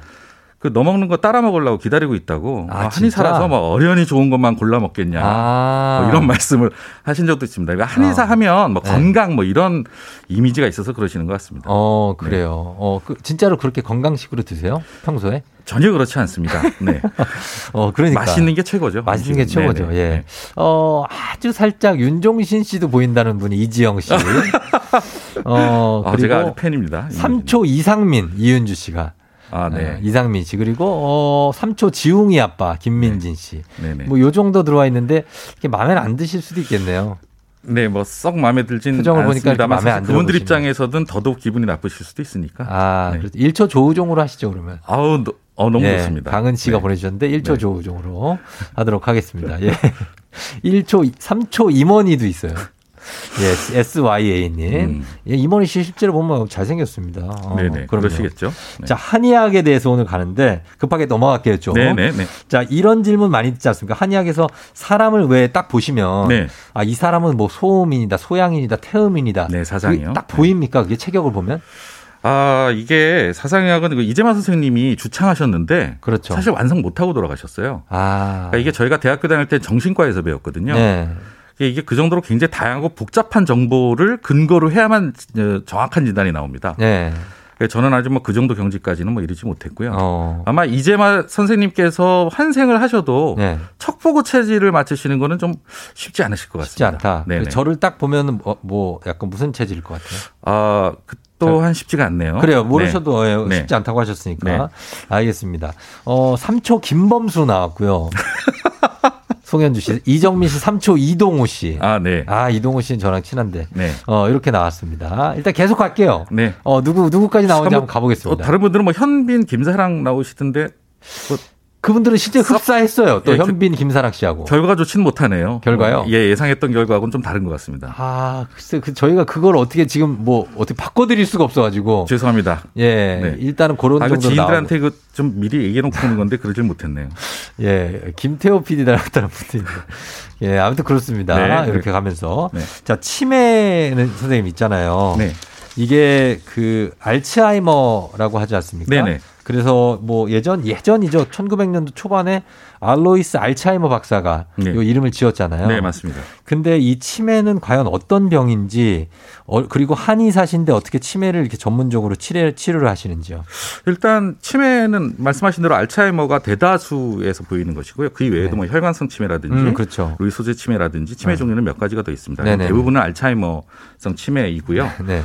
그 너 먹는 거 따라 먹으려고 기다리고 있다고. 아, 아, 진짜? 한의사라서 뭐 어련히 좋은 것만 골라 먹겠냐. 아. 뭐 이런 말씀을 하신 적도 있습니다. 그러니까 한의사 어. 하면 뭐 네. 건강 뭐 이런 이미지가 있어서 그러시는 것 같습니다. 어, 그래요. 어, 그, 진짜로 그렇게 건강식으로 드세요? 평소에? 전혀 그렇지 않습니다. 네. 어, 그러니까. 맛있는 게 최고죠. 맛있는 게. 최고죠. 네네. 예. 네. 어, 아주 살짝 윤종신 씨도 보인다는 분이 이지영 씨. 어, 아, 그리고 제가 아주 팬입니다. 3초 이상민 이은주 씨가. 아, 네. 어, 이상민 씨. 그리고 어, 3초 지웅이 아빠 김민진 씨. 네네. 뭐요 정도 들어와 있는데 이게 마음에 안 드실 수도 있겠네요. 네, 뭐 썩 마음에 들진 표정을 보니까 않습니다만 마음에 안 사실 그분들. 입장에서는 더더욱 기분이 나쁘실 수도 있으니까. 아, 네. 그래서 1초 조우종으로 하시죠, 그러면. 아우, 너- 어, 너무 예, 좋습니다. 강은 씨가 네. 보내주셨는데 1초 네. 조우종으로 하도록 하겠습니다. 예. 1초, 3초 임원이도 있어요. 예, SYA님. 음. 예, 임원희 씨 실제로 보면 잘생겼습니다. 어, 네네. 그럼요. 그러시겠죠. 네. 자, 한의학에 대해서 오늘 가는데 급하게 넘어갈게요, 좀. 네네네. 자, 이런 질문 많이 듣지 않습니까? 한의학에서 사람을 왜 딱 보시면 네. 아, 이 사람은 뭐 소음인이다, 소양인이다, 태음인이다. 네, 사상이요. 딱 보입니까? 그게 체격을 보면? 아, 이게 사상의학은 그 이재만 선생님이 주창하셨는데 그렇죠. 사실 완성 못하고 돌아가셨어요. 아. 그러니까 이게 저희가 대학교 다닐 때 정신과에서 배웠거든요. 네. 이게 그 정도로 굉장히 다양하고 복잡한 정보를 근거로 해야만 어, 정확한 진단이 나옵니다. 네. 그래서 저는 아직 뭐그 정도 경지까지는 뭐 이르지 못했고요. 어. 아마 이재만 선생님께서 환생을 하셔도 네. 척보고 체질을 맞추시는 거는 좀 쉽지 않으실 것 쉽지 같습니다. 않다. 네네. 저를 딱 보면은 뭐, 뭐 약간 무슨 체질일 것 같아요. 아, 그 또한 쉽지가 않네요. 그래요. 모르셔도 네. 예, 네. 쉽지 않다고 하셨으니까. 네. 알겠습니다. 어, 3초 김범수 나왔고요. 송현주 씨, 이정민 씨, 3초 이동호 씨. 아, 네. 아, 이동호 씨는 저랑 친한데. 네. 어, 이렇게 나왔습니다. 일단 계속 갈게요. 네. 어, 누구, 누구까지 나오는지 한번 어, 가보겠습니다. 다른 분들은 뭐 현빈, 김사랑 나오시던데 뭐 그분들은 실제 흡사했어요. 또 예, 그- 현빈, 김사랑 씨하고. 결과가 좋지는 못하네요. 결과요? 어, 예, 예상했던 결과하고는 좀 다른 것 같습니다. 아, 글쎄, 그, 저희가 그걸 어떻게 지금 뭐, 어떻게 바꿔 드릴 수가 없어 가지고. 죄송합니다. 예, 네. 일단은 그런 아, 그 정도 지인들한테 그 좀 미리 얘기해 놓고 오는 건데 그러질 못했네요. 예, 김태호 PD 닮았다는 분도 있는데. 예, 아무튼 그렇습니다. 네. 이렇게 가면서. 네. 자, 치매는 선생님 있잖아요. 네. 이게 그 알츠하이머라고 하지 않습니까? 네네. 그래서 뭐 예전 예전이죠. 1900년도 초반에 알로이스 알츠하이머 박사가 네. 이 이름을 지었잖아요. 네, 맞습니다. 근데 이 치매는 과연 어떤 병인지 어, 그리고 한의사신데 어떻게 치매를 이렇게 전문적으로 치료, 치료를 하시는지요? 일단 치매는 말씀하신 대로 알츠하이머가 대다수에서 보이는 것이고요. 그 외에도 네. 뭐 혈관성 치매라든지 음, 그렇죠. 루이 소재 치매라든지 치매 네. 종류는 몇 가지가 더 있습니다. 네네. 대부분은 알츠하이머성 치매이고요. 네.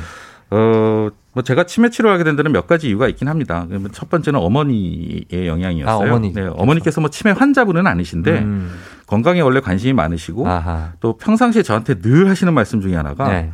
어, 뭐 제가 치매 치료를 하게 된 데는 몇 가지 이유가 있긴 합니다. 첫 번째는 어머니의 영향이었어요. 아, 어머니. 네, 어머니께서 뭐 치매 환자분은 아니신데 음. 건강에 원래 관심이 많으시고 아하. 또 평상시에 저한테 늘 하시는 말씀 중에 하나가 네.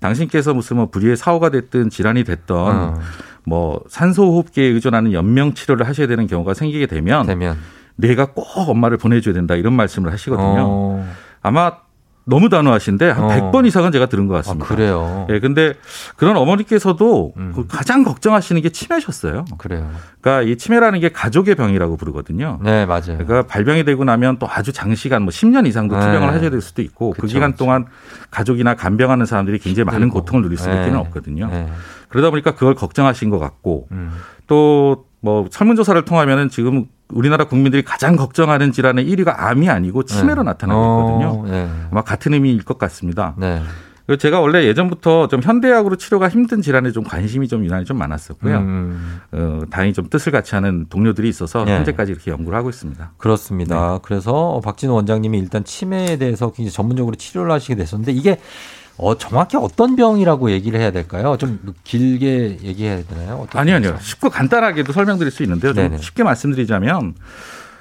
당신께서 무슨 뭐 불의의 사고가 됐든 질환이 됐던 어. 뭐 산소호흡기에 의존하는 연명 치료를 하셔야 되는 경우가 생기게 되면 되면 내가 꼭 엄마를 보내줘야 된다 이런 말씀을 하시거든요. 어. 아마 너무 단호하신데 한 어. 100번 이상은 제가 들은 것 같습니다. 아, 그래요. 예, 근데 그런 어머니께서도 그 가장 걱정하시는 게 치매셨어요. 그래요. 그러니까 이 치매라는 게 가족의 병이라고 부르거든요. 네, 맞아요. 그러니까 발병이 되고 나면 또 아주 장시간 뭐 10년 이상도 네. 투병을 하셔야 될 수도 있고 그 그쵸, 기간 그쵸. 동안 가족이나 간병하는 사람들이 굉장히 많은 힘들고. 고통을 누릴 수밖에 는 네. 없거든요. 네. 그러다 보니까 그걸 걱정하신 것 같고 음. 또뭐 설문조사를 통하면은 지금 우리나라 국민들이 가장 걱정하는 질환의 1위가 암이 아니고 치매로 네. 나타나고 있거든요. 어, 네. 아마 같은 의미일 것 같습니다. 네. 그리고 제가 원래 예전부터 좀 현대약으로 치료가 힘든 질환에 좀 관심이 좀 유난히 좀 많았었고요. 음. 어, 다행히 좀 뜻을 같이 하는 동료들이 있어서 네. 현재까지 이렇게 연구를 하고 있습니다. 그렇습니다. 네. 그래서 박진호 원장님이 일단 치매에 대해서 굉장히 전문적으로 치료를 하시게 됐었는데 이게 어, 정확히 어떤 병이라고 얘기를 해야 될까요? 좀 길게 얘기해야 되나요? 아니요, 아니요. 쉽고 간단하게도 설명드릴 수 있는데요. 좀 네네. 쉽게 말씀드리자면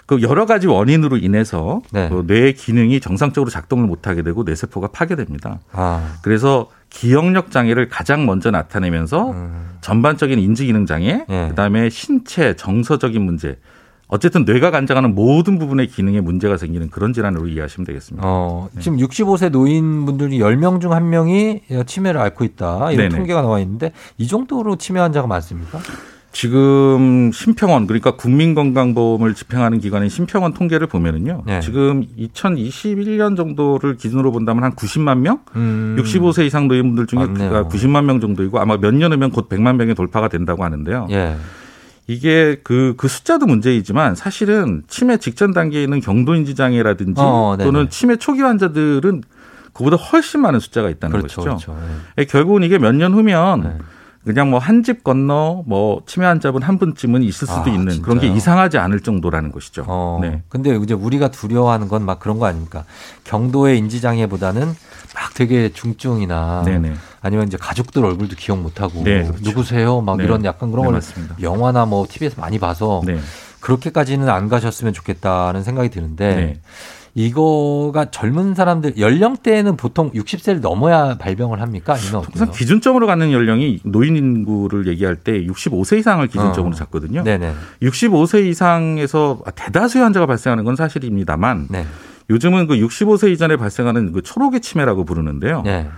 그 여러 가지 원인으로 인해서 네. 그 뇌의 기능이 정상적으로 작동을 못하게 되고 뇌세포가 파괴됩니다. 아, 그래서 기억력 장애를 가장 먼저 나타내면서 전반적인 인지 기능 장애, 네. 그다음에 신체 정서적인 문제, 어쨌든 뇌가 관장하는 모든 부분의 기능에 문제가 생기는 그런 질환으로 이해하시면 되겠습니다. 어, 지금 65세 노인분들이 10명 중 1명이 치매를 앓고 있다. 이런 네네. 통계가 나와 있는데 이 정도로 치매 환자가 많습니까? 지금 심평원 그러니까 국민건강보험을 집행하는 기관인 심평원 통계를 보면은요. 네. 지금 2021년 정도를 기준으로 본다면 한 90만 명, 음. 65세 이상 노인분들 중에 맞네요. 90만 명 정도이고 아마 몇 년 후면 곧 100만 명이 돌파가 된다고 하는데요. 예. 이게 그, 그 숫자도 문제이지만 사실은 치매 직전 단계에 있는 경도인지 장애라든지 어, 네네. 또는 치매 초기 환자들은 그보다 훨씬 많은 숫자가 있다는 그렇죠. 것이죠. 그렇죠. 예, 결국은 이게 몇 년 후면 네. 그냥 뭐 한 집 건너 뭐 치매 환자분 한 분쯤은 있을 수도 아, 있는 그런 게 진짜요? 이상하지 않을 정도라는 것이죠. 어, 네. 근데 이제 우리가 두려워하는 건 막 그런 거 아닙니까? 경도의 인지 장애보다는 막 되게 중증이나 네네. 아니면 이제 가족들 얼굴도 기억 못 하고 네, 그렇죠. 누구세요? 막 네. 이런 약간 그런 네, 걸. 영화나 뭐 TV에서 많이 봐서 네. 그렇게까지는 안 가셨으면 좋겠다는 생각이 드는데 네. 이거가 젊은 사람들 연령대는 보통 60세를 넘어야 발병을 합니까? 아니면? 우선 기준점으로 갖는 연령이 노인 인구를 얘기할 때 65세 이상을 기준점으로 어. 잡거든요. 네네. 65세 이상에서 대다수의 환자가 발생하는 건 사실입니다만 네. 요즘은 그 65세 이전에 발생하는 그 초록의 치매라고 부르는데요. 네.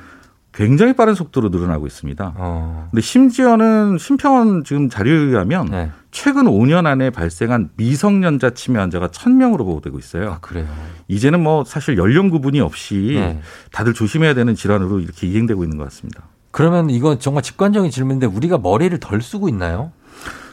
굉장히 빠른 속도로 늘어나고 있습니다. 어. 근데 심지어는 심평원 지금 자료에 의하면 네. 최근 5년 안에 발생한 미성년자 치매 환자가 1000명으로 보고되고 있어요. 아, 그래요. 이제는 뭐 사실 연령 구분이 없이 네. 다들 조심해야 되는 질환으로 이렇게 이행되고 있는 것 같습니다. 그러면 이건 정말 직관적인 질문인데 우리가 머리를 덜 쓰고 있나요?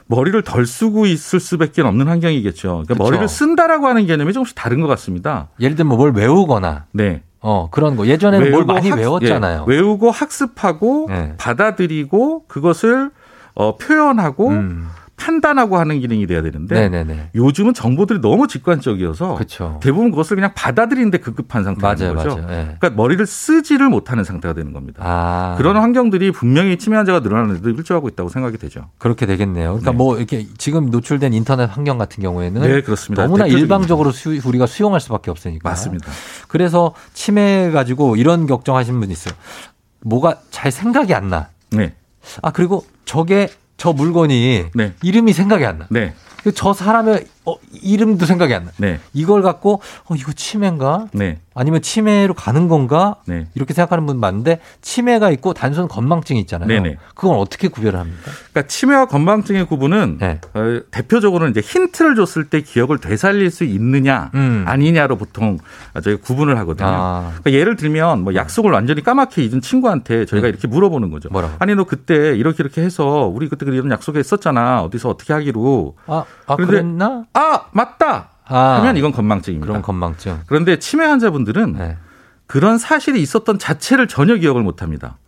머리를 덜 쓰고 있을 수밖에 없는 환경이겠죠. 그러니까. 머리를 쓴다라고 하는 개념이 조금씩 다른 것 같습니다. 예를 들면 뭘 외우거나 네. 어 그런 거 예전에는 뭘 많이 학- 외웠잖아요. 예, 외우고 학습하고 네. 받아들이고 그것을 어, 표현하고 음. 판단하고 하는 기능이 돼야 되는데 네네네. 요즘은 정보들이 너무 직관적이어서 그렇죠. 대부분 그것을 그냥 받아들이는데 급급한 상태인 거죠. 맞아요. 예. 그러니까 머리를 쓰지를 못하는 상태가 되는 겁니다. 아 그런 환경들이 분명히 치매 환자가 늘어나는 데도 일조하고 있다고 생각이 되죠. 그렇게 되겠네요. 그러니까 네. 뭐 이렇게 지금 노출된 인터넷 환경 같은 경우에는 네, 그렇습니다. 너무나. 일방적으로 수, 우리가 수용할 수밖에 없으니까. 맞습니다. 그래서 치매 가지고 이런 걱정하시는 분 있어요. 뭐가 잘 생각이 안 나. 네. 아 그리고 저게 저 물건이 네. 이름이 생각이 안 나. 네. 저 사람의 어, 이름도 생각이 안 나. 네. 이걸 갖고 어 이거 치매인가? 네. 아니면 치매로 가는 건가? 네. 이렇게 생각하는 분 많은데 치매가 있고 단순 건망증이 있잖아요. 네네. 그건 어떻게 구별을 합니까? 그러니까 치매와 건망증의 구분은 네. 어, 대표적으로는 이제 힌트를 줬을 때 기억을 되살릴 수 있느냐 음. 아니냐로 보통 저희가 구분을 하거든요. 아. 그러니까 예를 들면 뭐 약속을 완전히 까맣게 잊은 친구한테 저희가 네. 이렇게 물어보는 거죠. 뭐라고? 아니 너 그때 이렇게 이렇게 해서 우리 그때 이런 약속했었잖아. 어디서 어떻게 하기로. 아, 아 그런데 그랬나? 아 맞다. 아. 하면 이건 건망증입니다. 그럼 건망증. 그런데 치매 환자분들은 네. 그런 사실이 있었던 자체를 전혀 기억을 못합니다.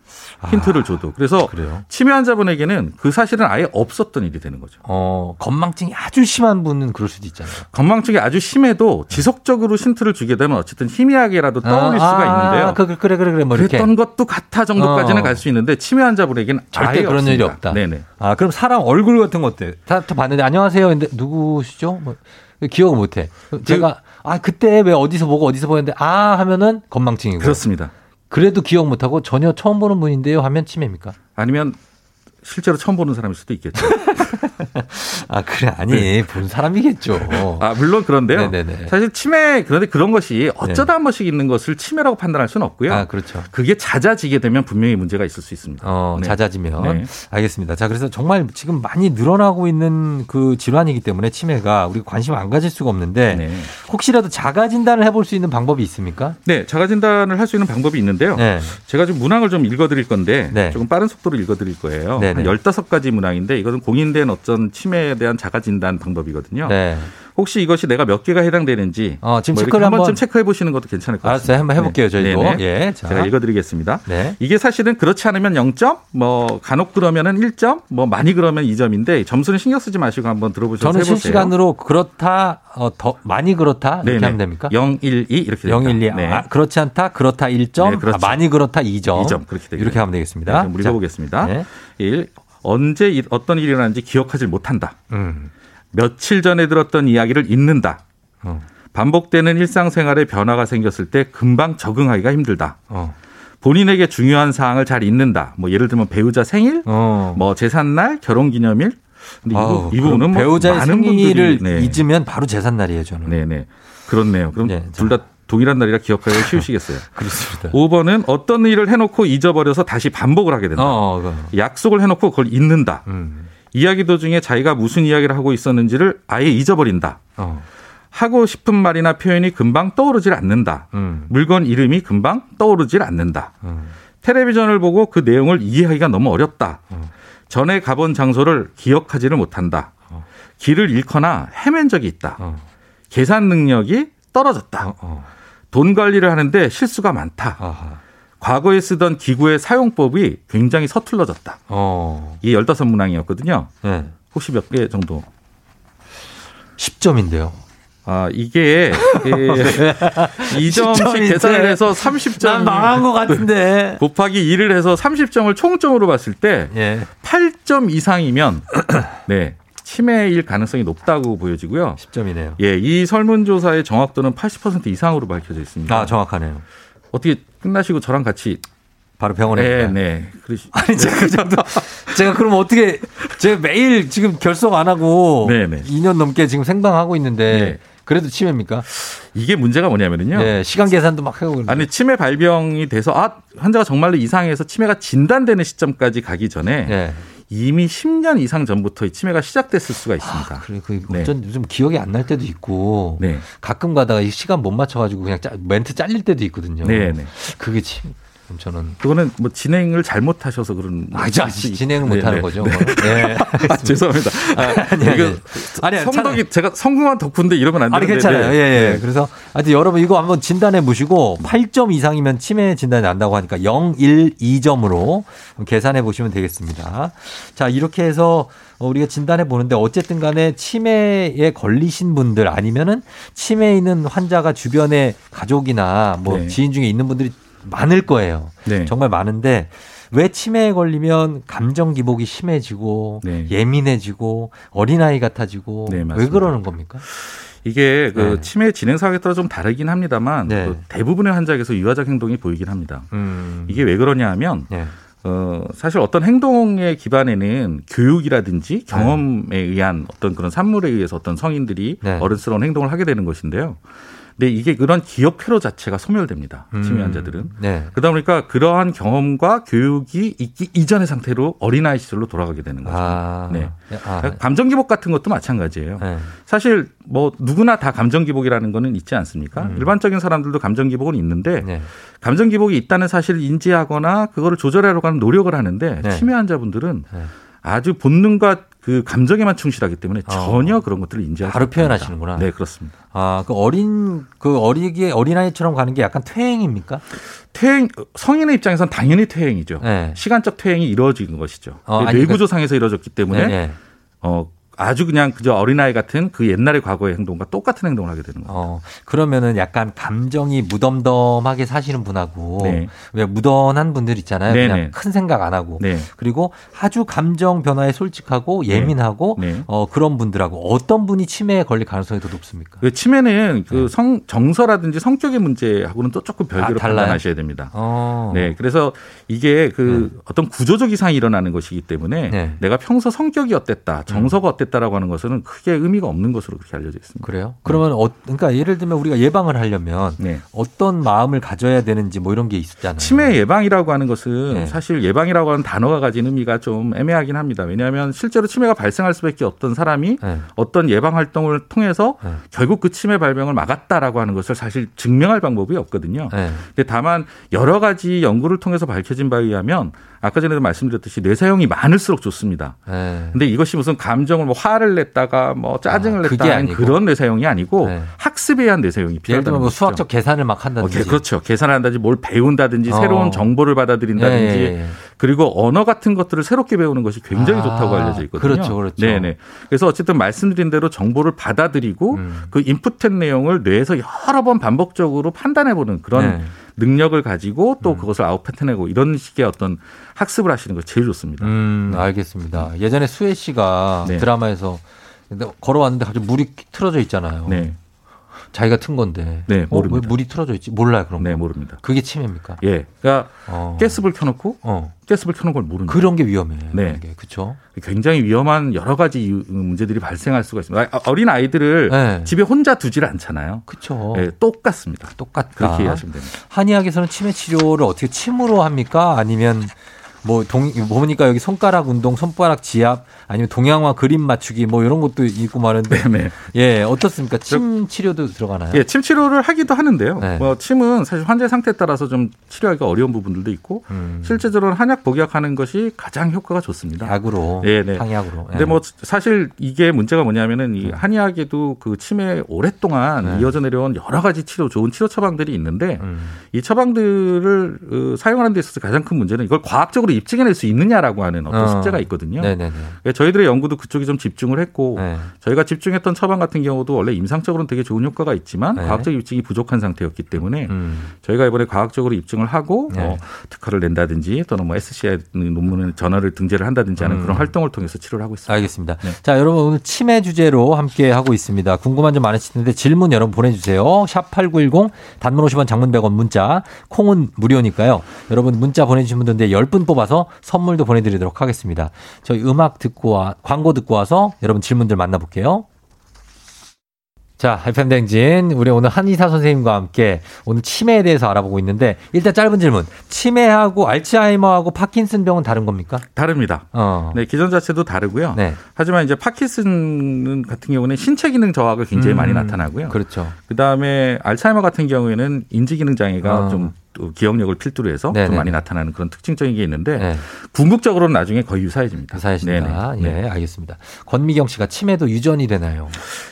힌트를 줘도. 그래서 아, 그래요? 치매 환자분에게는 그 사실은 아예 없었던 일이 되는 거죠. 어, 건망증이 아주 심한 분은 그럴 수도 있잖아요. 건망증이 아주 심해도 지속적으로 힌트를 주게 되면 어쨌든 희미하게라도 떠올릴 아, 수가 아, 있는데요. 그, 그, 그래, 그래, 그래. 뭐 이렇게. 그랬던 것도 같아 정도까지는 어. 갈수 있는데 치매 환자분에게는 절대 그런 없습니다. 일이 없다. 네네. 아, 그럼 사람 얼굴 같은 거 어때? 다, 다 봤는데, 안녕하세요. 근데 누구시죠? 뭐, 기억을 못 해. 제가, 아, 그때 왜 어디서 보고 어디서 보였는데, 아, 하면은 건망증이고. 그렇습니다. 그래도 기억 못 하고 전혀 처음 보는 분인데요 하면 치매입니까? 아니면 실제로 처음 보는 사람일 수도 있겠죠. 아, 그래. 아니, 본 사람이겠죠. 아, 물론 그런데요. 네네네. 사실 치매 그런데 그런 것이 어쩌다 한 번씩 있는 것을 치매라고 판단할 수는 없고요. 아, 그렇죠. 그게 잦아지게 되면 분명히 문제가 있을 수 있습니다. 어, 네. 잦아지면. 네. 알겠습니다. 자, 그래서 정말 지금 많이 늘어나고 있는 그 질환이기 때문에 치매가 우리가 관심 안 가질 수가 없는데 혹시라도 자가 진단을 해볼 수 있는 방법이 있습니까? 네, 자가 진단을 할 수 있는 방법이 있는데요. 네. 제가 지금 문항을 좀 읽어드릴 건데 조금 빠른 속도로 읽어드릴 거예요. 네 네. 한 15가지 문항인데 이것은 공인된 어떤 치매에 대한 자가 진단 방법이거든요. 네. 혹시 이것이 내가 몇 개가 해당되는지 어, 지금 뭐 체크를 한 번쯤 체크해 보시는 것도 괜찮을 것 같습니다. 알았어요. 한번 해볼게요, 저희도. 네네. 예, 자. 제가 읽어드리겠습니다. 네. 이게 사실은 그렇지 않으면 0점, 뭐 간혹 그러면은 1점, 뭐 많이 그러면 2점인데 점수는 신경 쓰지 마시고 한번 들어보셔서 저는 해보세요. 실시간으로 그렇다, 어, 더, 많이 그렇다, 이렇게 네네. 하면 됩니까? 0, 1, 2 이렇게 0, 됩니다. 1, 2. 네. 아, 그렇지 않다, 그렇다 1점, 네, 그렇죠. 아, 많이 그렇다 2점. 2점 그렇게 되겠네요. 이렇게 하면 되겠습니다. 네, 그럼 읽어보겠습니다. 네. 1. 언제 이- 어떤 일이 일어났는지 기억하지 못한다. 음. 며칠 전에 들었던 이야기를 잊는다. 어. 반복되는 일상생활에 변화가 생겼을 때 금방 적응하기가 힘들다. 어. 본인에게 중요한 사항을 잘 잊는다. 뭐 예를 들면 배우자 생일, 어. 뭐 제삿날, 결혼 기념일. 근데 이, 아우, 부- 이 부분은 뭐 배우자의 많은 생일을 분들이, 네. 잊으면 바로 제삿날이에요, 저는. 네 네. 그렇네요. 그럼 네, 둘다 동일한 날이라 기억하기 쉬우시겠어요. 그렇습니다. 5번은 어떤 일을 해놓고 잊어버려서 다시 반복을 하게 된다. 어, 그거. 약속을 해놓고 그걸 잊는다. 음. 이야기 도중에 자기가 무슨 이야기를 하고 있었는지를 아예 잊어버린다. 어. 하고 싶은 말이나 표현이 금방 떠오르질 않는다. 음. 물건 이름이 금방 떠오르질 않는다. 음. 텔레비전을 보고 그 내용을 이해하기가 너무 어렵다. 어. 전에 가본 장소를 기억하지를 못한다. 어. 길을 잃거나 헤맨 적이 있다. 계산 능력이 떨어졌다. 어, 돈 관리를 하는데 실수가 많다. 과거에 쓰던 기구의 사용법이 굉장히 서툴러졌다. 어. 이게 15문항이었거든요. 네. 혹시 몇 개 정도? 10점인데요. 아, 이게, 예, 2점씩 10점인데. 계산을 해서 30점. 난 망한 것 같은데. 곱하기 2를 해서 30점을 총점으로 봤을 때, 예. 8점 이상이면, 네, 치매일 가능성이 높다고 보여지고요. 10점이네요. 예, 이 설문조사의 정확도는 80% 이상으로 밝혀져 있습니다. 아, 정확하네요. 어떻게 끝나시고 저랑 같이 바로 병원에 네? 네. 그러시. 아니, 제가 그 정도, 제가 그럼 어떻게, 제가 매일 지금 결석 안 하고, 네네. 2년 넘게 지금 생방하고 있는데, 그래도 치매입니까? 이게 문제가 뭐냐면요. 네, 시간 계산도 막 하고 그러는데. 아니 치매 발병이 돼서 아 환자가 정말로 이상해서 치매가 진단되는 시점까지 가기 전에 네. 이미 10년 이상 전부터 이 치매가 시작됐을 수가 있습니다. 그래, 그, 네. 좀 기억이 안 날 때도 있고, 네. 가끔 가다가 이 시간 못 맞춰가지고 그냥 짜, 멘트 잘릴 때도 있거든요. 네, 네. 그게 참, 그럼 저는. 그거는 뭐 진행을 잘못하셔서 그런. 아, 자, 진행을 네, 못하는 네. 거죠. 네. 그거는. 네. 아, 죄송합니다. 아, 아니, 이거 아니. 아니, 성덕이 제가 성공한 덕분데 이러면 안 아니 되는데. 괜찮아요. 네. 예, 예. 네. 그래서 하여튼 여러분 이거 한번 진단해 보시고 8점 이상이면 치매 진단이 난다고 하니까 0, 1, 2점으로 계산해 보시면 되겠습니다. 자, 이렇게 해서 우리가 진단해 보는데 어쨌든 간에 치매에 걸리신 분들 아니면은 치매에 있는 환자가 주변에 가족이나 뭐 네. 지인 중에 있는 분들이 많을 거예요. 네. 정말 많은데 왜 치매에 걸리면 감정 기복이 심해지고 예민해지고 어린아이 같아지고 네, 왜. 그러는 겁니까? 이게 그 네. 치매 진행사에 따라 좀 다르긴 합니다만 네. 그 대부분의 환자에게서 유아적 행동이 보이긴 합니다. 음. 이게 왜 그러냐 하면 네. 어, 사실 어떤 행동의 기반에는 교육이라든지 경험에 의한 어떤 그런 산물에 의해서 어떤 성인들이 네. 어른스러운 행동을 하게 되는 것인데요. 근데 이게 그런 기억 회로 자체가 소멸됩니다. 치매 음. 환자들은. 네. 그러다 보니까 그러한 경험과 교육이 있기 이전의 상태로 어린아이 시절로 돌아가게 되는 거죠. 아. 네. 아. 감정 기복 같은 것도 마찬가지예요. 네. 사실 뭐 누구나 다 감정 기복이라는 거는 있지 않습니까? 음. 일반적인 사람들도 감정 기복은 있는데 네. 감정 기복이 있다는 사실을 인지하거나 그거를 조절하려고 하는 노력을 하는데 네. 치매 환자분들은 네. 아주 본능과 그 감정에만 충실하기 때문에 전혀 그런 것들을 인지하지 어. 바로. 표현하시는구나. 네, 그렇습니다. 아, 그 어린 그 어리게 어린아이처럼 가는 게 약간 퇴행입니까? 퇴행 성인의 입장에선 당연히 퇴행이죠. 네. 시간적 퇴행이 이루어진 것이죠. 어, 네, 뇌구조상에서 이루어졌기 때문에 네, 네. 어 아주 그냥 그저 어린아이 같은 그 옛날의 과거의 행동과 똑같은 행동을 하게 되는 거예요. 어, 그러면은 약간 감정이 무덤덤하게 사시는 분하고 네. 왜 무던한 분들 있잖아요. 네네. 그냥 큰 생각 안 하고 네. 그리고 아주 감정 변화에 솔직하고 예민하고 네. 어, 그런 분들하고 어떤 분이 치매에 걸릴 가능성이 더 높습니까? 그 치매는 그 성, 정서라든지 성격의 문제하고는 또 조금 별개로 아? 판단하셔야 됩니다. 어. 네. 그래서 이게 그 어떤 구조적 이상이 일어나는 것이기 때문에 네. 내가 평소 성격이 어땠다, 정서가 어땠다 라고 하는 것은 크게 의미가 없는 것으로 그렇게 알려져 있습니다. 그래요? 그러면 어, 그러니까 예를 들면 우리가 예방을 하려면 네. 어떤 마음을 가져야 되는지 뭐 이런 게 있잖아요. 치매 예방이라고 하는 것은 네. 사실 예방이라고 하는 단어가 가진 의미가 좀 애매하긴 합니다. 왜냐하면 실제로 치매가 발생할 수밖에 없던 사람이 네. 어떤 예방 활동을 통해서 네. 결국 그 치매 발병을 막았다라고 하는 것을 사실 증명할 방법이 없거든요. 네. 근데 다만 여러 가지 연구를 통해서 밝혀진 바에 의하면 아까 전에도 말씀드렸듯이 뇌사용이 많을수록 좋습니다. 네. 근데 이것이 무슨 감정을 뭐 화를 냈다가 뭐 짜증을 아, 냈다는 아니고. 그런 뇌사용이 아니고 네. 학습에 의한 뇌사용이 예를 필요하다는 들면 뭐. 수학적 계산을 막 어, 한다든지. 게- 그렇죠. 계산을 한다든지 뭘 배운다든지 어. 새로운 정보를 받아들인다든지 예, 예, 예. 그리고 언어 같은 것들을 새롭게 배우는 것이 굉장히 아, 좋다고 알려져 있거든요. 그렇죠, 그렇죠. 네네. 그래서 어쨌든 말씀드린 대로 정보를 받아들이고 음. 그 인풋된 내용을 뇌에서 여러 번 반복적으로 판단해보는 그런 네. 음. 능력을 가지고 또 그것을 아웃패턴내고 이런 식의 어떤 학습을 하시는 거 제일 좋습니다. 음, 알겠습니다. 예전에 수혜 씨가 네. 드라마에서 걸어왔는데 갑자기 물이 틀어져 있잖아요. 네. 자기가 튼 건데. 네, 어, 모릅니다. 왜 물이 틀어져 있지? 몰라요, 그럼. 네, 모릅니다. 그게 치매입니까? 예. 그러니까 어. 가스불 켜 놓고 어. 가스불 켜 놓은 걸 모르는 그런 게 위험해. 네. 그렇죠. 굉장히 위험한 여러 가지 문제들이 발생할 수가 있습니다. 아, 어린 아이들을 네. 집에 혼자 두질 않잖아요. 그렇죠. 네, 똑같습니다. 똑같다. 그렇게 이해하시면 됩니다. 한의학에서는 치매 치료를 어떻게 침으로 합니까? 아니면 뭐 동, 보니까 여기 손가락 운동, 손가락 지압, 아니면 동양화 그림 맞추기 뭐 이런 것도 있고 말인데. 네. 예, 어떻습니까? 침 치료도 들어가나요? 예, 침 치료를 하기도 하는데요. 네. 뭐 침은 사실 환자의 상태에 따라서 좀 치료하기가 어려운 부분들도 있고 음. 실제적으로는 한약 복약하는 것이 가장 효과가 좋습니다. 약으로. 네, 네. 항약으로. 근데 예. 뭐 사실 이게 문제가 뭐냐면은 이 한의학에도 그 치매 오랫동안 네. 이어져 내려온 여러 가지 치료 좋은 치료 처방들이 있는데 음. 이 처방들을 어, 사용하는 데 있어서 가장 큰 문제는 이걸 과학적으로 입증해낼 수 있느냐라고 하는 어떤 어. 숙제가 있거든요. 네네네. 예, 저희들의 연구도 그쪽에 좀 집중을 했고 네. 저희가 집중했던 처방 같은 경우도 원래 임상적으로는 되게 좋은 효과가 있지만 네. 과학적 입증이 부족한 상태였기 때문에 음. 저희가 이번에 과학적으로 입증을 하고 네. 뭐 특허를 낸다든지 또는 뭐 SCI 논문을 전화를 등재를 한다든지 하는 음. 그런 활동을 통해서 치료를 하고 있습니다. 알겠습니다. 네. 자, 여러분 오늘 치매 주제로 함께 하고 있습니다. 궁금한 점 많으실 텐데 질문 여러분 보내주세요. 샵 8910 단문 50원 장문 100원 문자 콩은 무료니까요. 여러분 문자 보내주신 분들 10분 뽑아서 선물도 보내드리도록 하겠습니다. 저희 음악 듣고 와, 광고 듣고 와서 여러분 질문들 만나볼게요. 자, FM 댕진. 우리 오늘 한의사 선생님과 함께 오늘 치매에 대해서 알아보고 있는데 일단 짧은 질문. 치매하고 알츠하이머하고 파킨슨 병은 다른 겁니까? 다릅니다. 어. 네, 기전 자체도 다르고요. 네. 하지만 이제 파킨슨 같은 경우는 신체 기능 저하가 굉장히 음, 많이 나타나고요. 그렇죠. 그 다음에 알츠하이머 같은 경우에는 인지 기능 장애가 어. 좀또 기억력을 필두로 해서 네네네. 좀 많이 나타나는 그런 특징적인 게 있는데 네. 궁극적으로는 나중에 거의 유사해집니다. 유사해진다. 네네. 예, 알겠습니다. 권미경 씨가 치매도 유전이 되나요?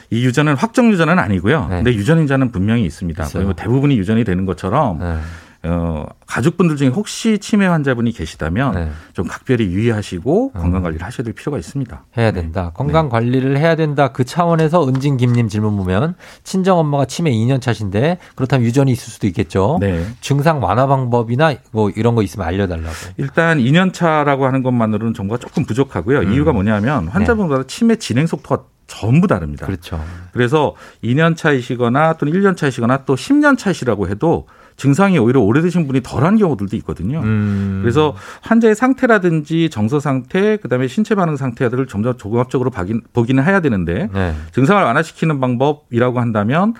이 유전은 확정 유전은 아니고요. 네. 근데 유전인자는 분명히 있습니다. 있어요. 그리고 대부분이 유전이 되는 것처럼 네. 어, 가족분들 중에 혹시 치매 환자분이 계시다면 네. 좀 각별히 유의하시고 음. 건강 관리를 하셔야 될 필요가 있습니다. 해야 된다. 건강 관리를 해야 된다. 그 차원에서 은진 김님 질문 보면 친정 엄마가 치매 2년 차신데 그렇다면 유전이 있을 수도 있겠죠. 네. 증상 완화 방법이나 뭐 이런 거 있으면 알려달라고. 일단 2년 차라고 하는 것만으로는 정보가 조금 부족하고요. 음. 이유가 뭐냐면 환자분마다 치매 진행 속도가 전부 다릅니다. 그렇죠. 그래서 2년 차이시거나 또는 1년 차이시거나 또 10년 차이시라고 해도 증상이 오히려 오래되신 분이 덜한 경우들도 있거든요. 음. 그래서 환자의 상태라든지 정서 상태, 그다음에 신체 반응 상태들을 점점 종합적으로 보긴, 보기는 해야 되는데 네. 증상을 완화시키는 방법이라고 한다면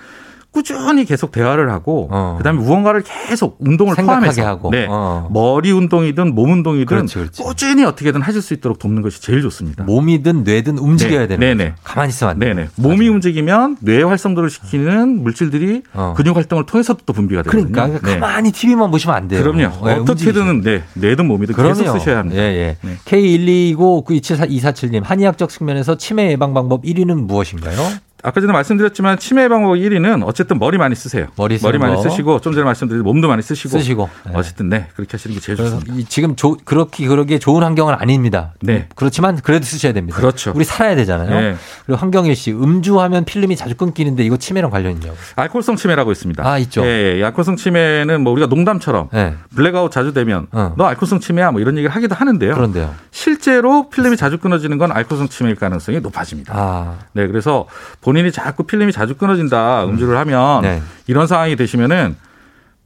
꾸준히 계속 대화를 하고 어. 그다음에 무언가를 계속 운동을 생각하게 포함해서 하고. 네. 어. 머리 운동이든 몸 운동이든 그렇지, 그렇지. 꾸준히 어떻게든 하실 수 있도록 돕는 것이 제일 좋습니다. 몸이든 뇌든 움직여야 네, 되는 네네. 거죠. 가만히 있으면 안 돼. 네네. 몸이 움직이면 뇌 활성도를 시키는 물질들이 어. 근육 활동을 통해서 또 분비가 되거든요. 그러니까 네. 가만히 TV만 보시면 안 돼요. 그럼요. 네, 어떻게든 네, 뇌든 몸이든 그럼요. 계속 쓰셔야 합니다. 예, 예. 네. K1299247님, 한의학적 측면에서 치매 예방 방법 1위는 무엇인가요? 아까 전에 말씀드렸지만 치매 방법 1위는 어쨌든 머리 많이 쓰세요. 머리 쓰는 많이 거. 쓰시고 좀 전에 말씀드린 몸도 많이 쓰시고. 쓰시고. 어쨌든 네 그렇게 하시는 게 제일 좋습니다. 이 지금 조, 그렇게 그러기에 좋은 환경은 아닙니다. 네. 그렇지만 그래도 쓰셔야 됩니다. 그렇죠. 우리 살아야 되잖아요. 네. 그리고 황경일 씨 음주하면 필름이 자주 끊기는데 이거 치매랑 관련 있냐고. 알코올성 치매라고 있습니다. 아, 있죠. 예, 예. 알코올성 치매는 뭐 우리가 농담처럼 네. 블랙아웃 자주 되면 어. 너 알코올성 치매야 뭐 이런 얘기를 하기도 하는데요. 그런데요. 실제로 필름이 자주 끊어지는 건 알코올성 치매일 가능성이 높아집니다. 아, 네, 그래서 본인이 자꾸 필름이 자주 끊어진다 음주를 하면 네. 이런 상황이 되시면은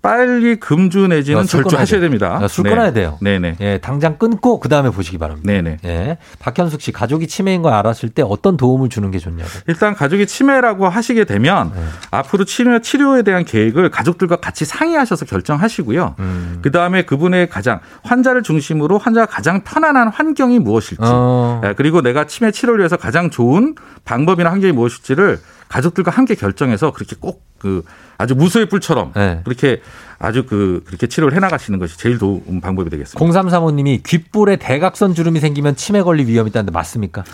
빨리 금주 내지는 절주하셔야 돼요. 됩니다. 어, 술 네. 끊어야 돼요. 네네. 예, 당장 끊고 그 다음에 보시기 바랍니다. 네네. 예. 박현숙 씨 가족이 치매인 걸 알았을 때 어떤 도움을 주는 게 좋냐고. 일단 가족이 치매라고 하시게 되면 네. 앞으로 치료 치료에 대한 계획을 가족들과 같이 상의하셔서 결정하시고요. 음. 그 다음에 그분의 가장 환자를 중심으로 환자가 가장 편안한 환경이 무엇일지, 어. 예, 그리고 내가 치매 치료를 위해서 가장 좋은 방법이나 환경이 무엇일지를 가족들과 함께 결정해서 그렇게 꼭 그 아주 무소의 뿔처럼 네. 그렇게 아주 그 그렇게 치료를 해 나가시는 것이 제일 좋은 방법이 되겠습니다. 0335님이 귓볼에 대각선 주름이 생기면 치매 걸릴 위험이 있다는데 맞습니까?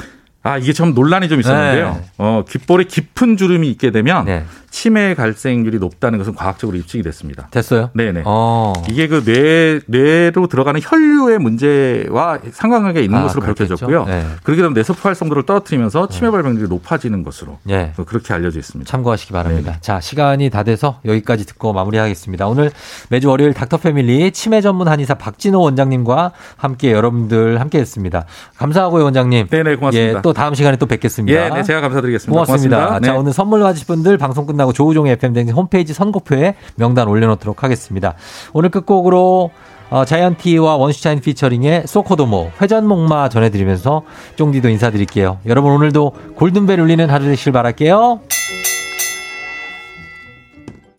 아 이게 좀 논란이 좀 있었는데요. 네. 어 귓볼에 깊은 주름이 있게 되면 네. 치매 발생률이 높다는 것은 과학적으로 입증이 됐습니다. 됐어요? 네네. 어. 이게 그 뇌, 뇌로 들어가는 혈류의 문제와 상관관계가 있는 아, 것으로 그렇겠죠. 밝혀졌고요. 네. 그렇게 되면 뇌세포 활성도를 떨어뜨리면서 치매 발병률이 높아지는 것으로 예. 그렇게 알려져 있습니다. 참고하시기 바랍니다. 네. 자, 시간이 다 돼서 여기까지 듣고 마무리하겠습니다. 오늘 매주 월요일 닥터 패밀리 치매 전문 한의사 박진호 원장님과 함께 여러분들 함께 했습니다. 감사하고요, 원장님. 네네, 고맙습니다. 예, 또 다음 시간에 또 뵙겠습니다. 예, 네, 제가 감사드리겠습니다. 고맙습니다. 고맙습니다. 자, 네. 오늘 선물 받으실 분들 방송 끝나고 조우종의 FM댕진 홈페이지 선고표에 명단 올려놓도록 하겠습니다. 오늘 끝곡으로 어, 자이언티와 원슈타인 피처링의 소코도모 회전목마 전해드리면서 쫑디도 인사드릴게요. 여러분 오늘도 골든벨 울리는 하루 되시길 바랄게요.